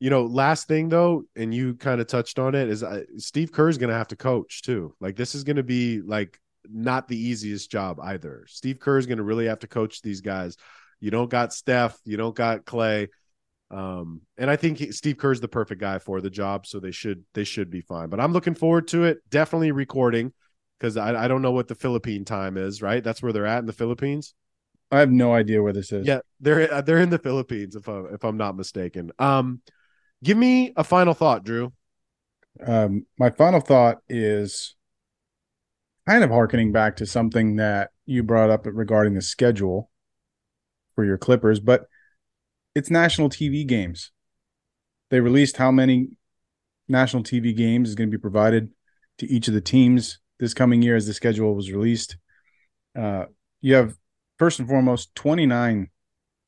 S1: you know, last thing though, and you kind of touched on it, is Steve Kerr is going to have to coach too. Like this is going to be like not the easiest job either. Steve Kerr is going to really have to coach these guys. You don't got Steph, you don't got Klay, um, and I think he, Steve Kerr is the perfect guy for the job, so they should they should be fine. But I'm looking forward to it. Definitely recording because I, I don't know what the Philippine time is. Right, that's where they're at in the Philippines.
S2: I have no idea where this is.
S1: Yeah, they're they're in the Philippines if I if I'm not mistaken. Um, Give me a final thought, Drew.
S2: Um, my final thought is kind of harkening back to something that you brought up regarding the schedule for your Clippers, but it's national TV games. They released how many national TV games is going to be provided to each of the teams this coming year as the schedule was released. Uh, you have first and foremost 29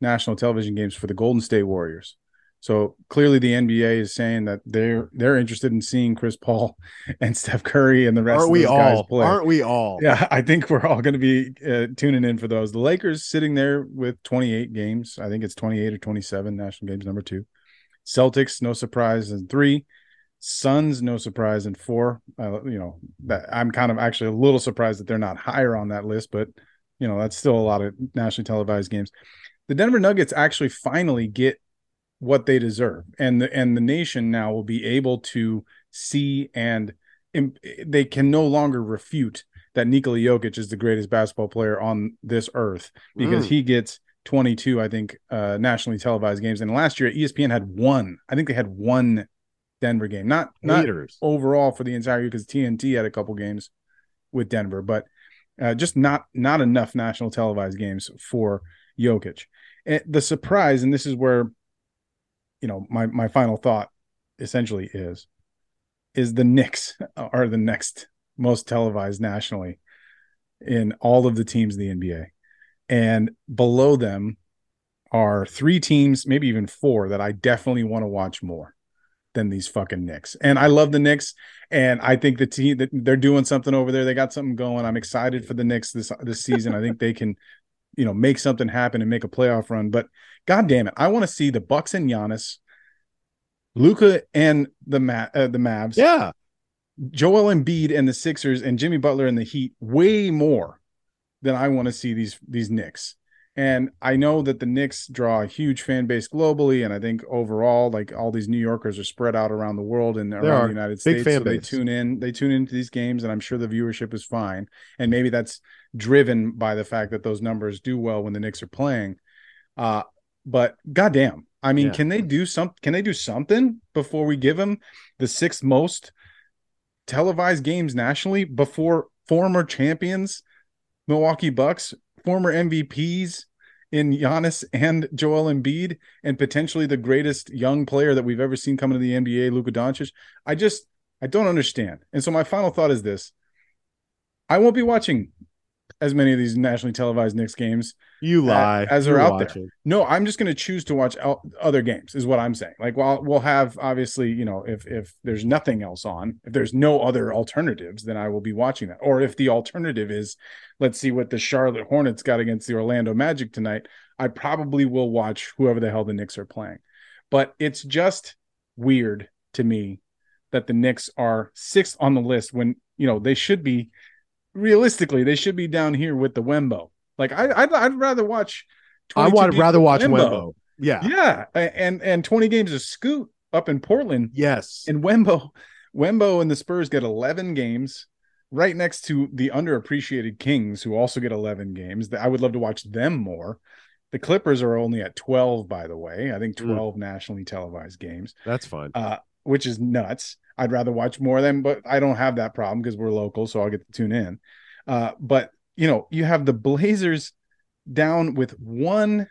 S2: national television games for the Golden State Warriors. So clearly, the NBA is saying that they're they're interested in seeing Chris Paul [LAUGHS] and Steph Curry and the rest
S1: Aren't
S2: of
S1: we all?
S2: guys play.
S1: Aren't we all?
S2: Yeah, I think we're all going to be uh, tuning in for those. The Lakers sitting there with 28 games. I think it's 28 or 27 national games, number two. Celtics, no surprise, in three. Suns, no surprise, in four. Uh, you know, that I'm kind of actually a little surprised that they're not higher on that list, but you know, that's still a lot of nationally televised games. The Denver Nuggets actually finally get what they deserve. And the and the nation now will be able to see and they can no longer refute that Nikola Jokic is the greatest basketball player on this earth because mm. he gets 22 I think uh, nationally televised games. And last year ESPN had one. I think they had one Denver game. Not not overall for the entire year because TNT had a couple games with Denver but uh, just not not enough national televised games for Jokic. And the surprise and this is where you know my my final thought essentially is is the Knicks [LAUGHS] are the next most televised nationally in all of the teams in the NBA. And below them are three teams, maybe even four, that I definitely want to watch more. than these fucking Knicks. And I love the Knicks, and I think the team that they're doing something over there. They got something going. I'm excited for the Knicks this this season. I think they can, you know, make something happen and make a playoff run. But god damn it, I want to see the Bucks and Giannis, Luka and the Ma- uh, the Mavs,
S1: Yeah.
S2: Joel Embiid and the Sixers, and Jimmy Butler and the Heat way more than I want to see these these Knicks. And I know that the Knicks draw a huge fan base globally, and I think overall, like all these New Yorkers are spread out around the world and around the United
S1: Big
S2: States.
S1: fan
S2: so they
S1: base.
S2: tune in, they tune into these games, and I'm sure the viewership is fine. And maybe that's driven by the fact that those numbers do well when the Knicks are playing. Uh, but goddamn, I mean,
S1: Yeah.
S2: can they do some? Can they do something before we give them the sixth most televised games nationally before former champions, Milwaukee Bucks, former MVPs in Giannis and Joel Embiid, and potentially the greatest young player that we've ever seen coming to the NBA, Luka Doncic. I just I don't understand. And so my final thought is this: I won't be watching as many of these nationally televised Knicks games
S1: You lie.
S2: as they're out there.
S1: watching.
S2: no, I'm just going to choose to watch el- other games. Is what I'm saying. Like, while we'll have obviously, you know, if if there's nothing else on, if there's no other alternatives, then I will be watching that. Or if the alternative is, let's see what the Charlotte Hornets got against the Orlando Magic tonight, I probably will watch whoever the hell the Knicks are playing. But it's just weird to me that the Knicks are sixth on the list when you know they should be. Realistically, they should be down here with the Wembo. Like I, I'd, I'd rather watch.
S1: I
S2: 22
S1: would rather watch Wembo. Yeah.
S2: yeah, and and 20 games of Scoot up in Portland,
S1: Yes.
S2: and Wembo, Wembo and the Spurs get 11 games, right next to the underappreciated Kings, who also get 11 games. I would love to watch them more. The Clippers are only at 12, by the way. I think
S1: Mm.
S2: 12 nationally televised games,
S1: That's fine.
S2: uh, which is nuts. I'd rather watch more of them, but I don't have that problem because we're local, so I'll get to tune in. Uh, but you know, you have the Blazers down with one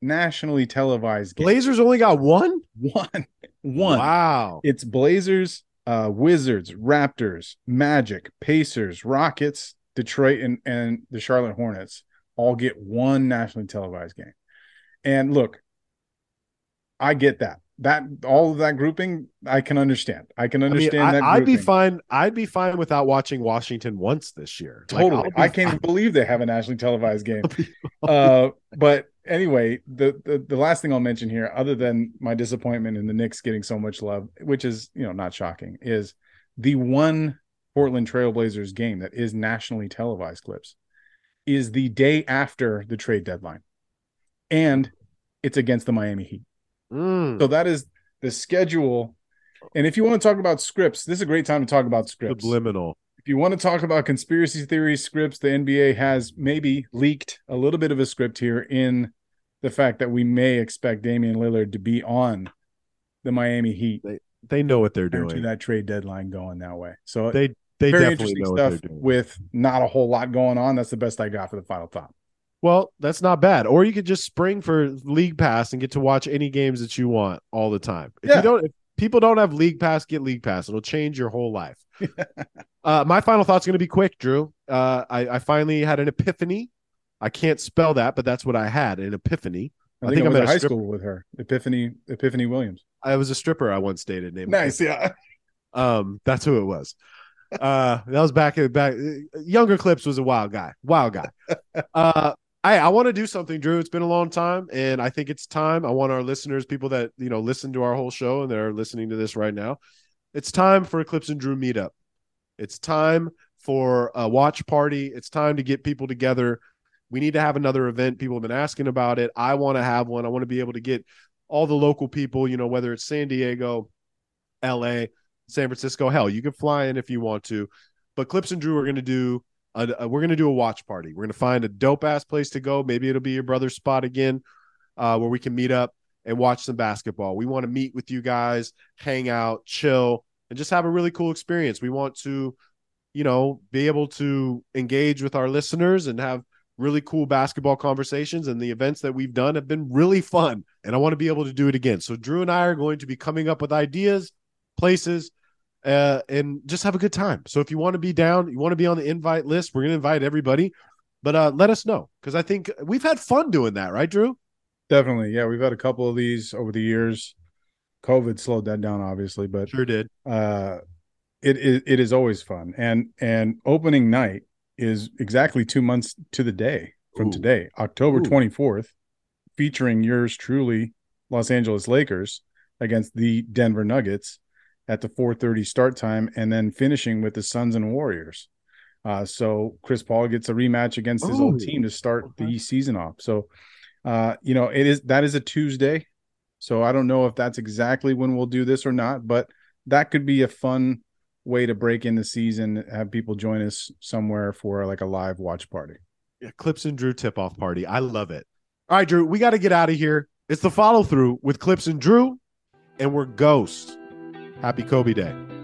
S2: nationally televised game.
S1: Blazers only got one?
S2: One. [LAUGHS] One.
S1: Wow.
S2: It's Blazers, uh, Wizards, Raptors, Magic, Pacers, Rockets, Detroit, and, and the Charlotte Hornets all get one nationally televised game. And look, I get that. That all of that grouping, I can understand. I can
S1: I mean,
S2: understand
S1: I,
S2: that.
S1: I'd be fine. I'd be fine without watching Washington once this year.
S2: Totally.
S1: Be
S2: I can't believe they have a nationally televised game. uh, but anyway, the, the the last thing I'll mention here, other than my disappointment in the Knicks getting so much love, which is you know not shocking, is the one Portland Trailblazers game that is nationally televised Clipps is the day after the trade deadline, and it's against the Miami Heat.
S1: Mm,
S2: So that is the schedule. And if you want to talk about scripts, this is a great time to talk about scripts
S1: subliminal.
S2: if you want to talk about conspiracy theory scripts, the NBA has maybe leaked a little bit of a script here in the fact that we may expect Damian Lillard to be on the Miami Heat
S1: They know what they're
S2: prior to
S1: doing.
S2: that trade deadline going that way. So
S1: They they
S2: very
S1: definitely
S2: interesting
S1: know what
S2: stuff
S1: they're doing.
S2: with not a whole lot going on. That's the best I got for the final thought.
S1: Well, that's not bad. Or you could just spring for League Pass and get to watch any games that you want all the time. If
S2: Yeah.
S1: you don't if people don't have League Pass, get League Pass. It'll change your whole life. [LAUGHS] uh, my final thought's gonna be quick, Drew. Uh, I, I finally had an epiphany. I can't spell that, but that's what I had, an epiphany.
S2: I,
S1: I
S2: think, I
S1: I'm
S2: was
S1: at
S2: high
S1: strip-
S2: school with her, Epiphany Epiphany Williams.
S1: I was a stripper I once dated named
S2: Nice, yeah. [LAUGHS]
S1: Um, that's who it was. Uh, that was back in back. Younger Clipps was a wild guy, wild guy. [LAUGHS] Uh, I I want to do something, Drew. It's been a long time, and I think it's time. I want our listeners, people that you know listen to our whole show and they're listening to this right now. It's time for Eclipse and Drew meetup. It's time for a watch party. It's time to get people together. We need to have another event. People have been asking about it. I want to have one. I want to be able to get all the local people, you know, whether it's San Diego, LA, San Francisco. Hell, you can fly in if you want to. But Clipps and Drew are going to do a, a- we're going to do a watch party. We're going to find a dope ass place to go. Maybe it'll be your brother's spot again, uh, where we can meet up and watch some basketball. We want to meet with you guys, hang out, chill, and just have a really cool experience. We want to, you know, be able to engage with our listeners and have really cool basketball conversations and the events that we've done have been really fun and I want to be able to do it again. So Drew and I are going to be coming up with ideas, places uh and just have a good time. So if you want to be down, you want to be on the invite list, we're going to invite everybody. But uh let us know cuz I think we've had fun doing that, right Drew?
S2: Definitely. Yeah, we've had a couple of these over the years. COVID slowed that down, obviously, but
S1: sure did.
S2: Uh, it, it it is always fun, and and opening night is exactly two months to the day from Ooh. today, October twenty fourth, featuring yours truly, Los Angeles Lakers against the Denver Nuggets at the 4:30 start time, and then finishing with the Suns and Warriors. Uh, so Chris Paul gets a rematch against his old team to start okay. the season off. So, uh, you know, it is that is a Tuesday. So I don't know if that's exactly when we'll do this or not, but that could be a fun way to break in the season. Have people join us somewhere for like a live watch party.
S1: Yeah, Clipps and Drew tip off party. I love it. All right, Drew, we got to get out of here. It's the follow through with Clipps and Drew, and we're Ghost. Happy Kobe Day.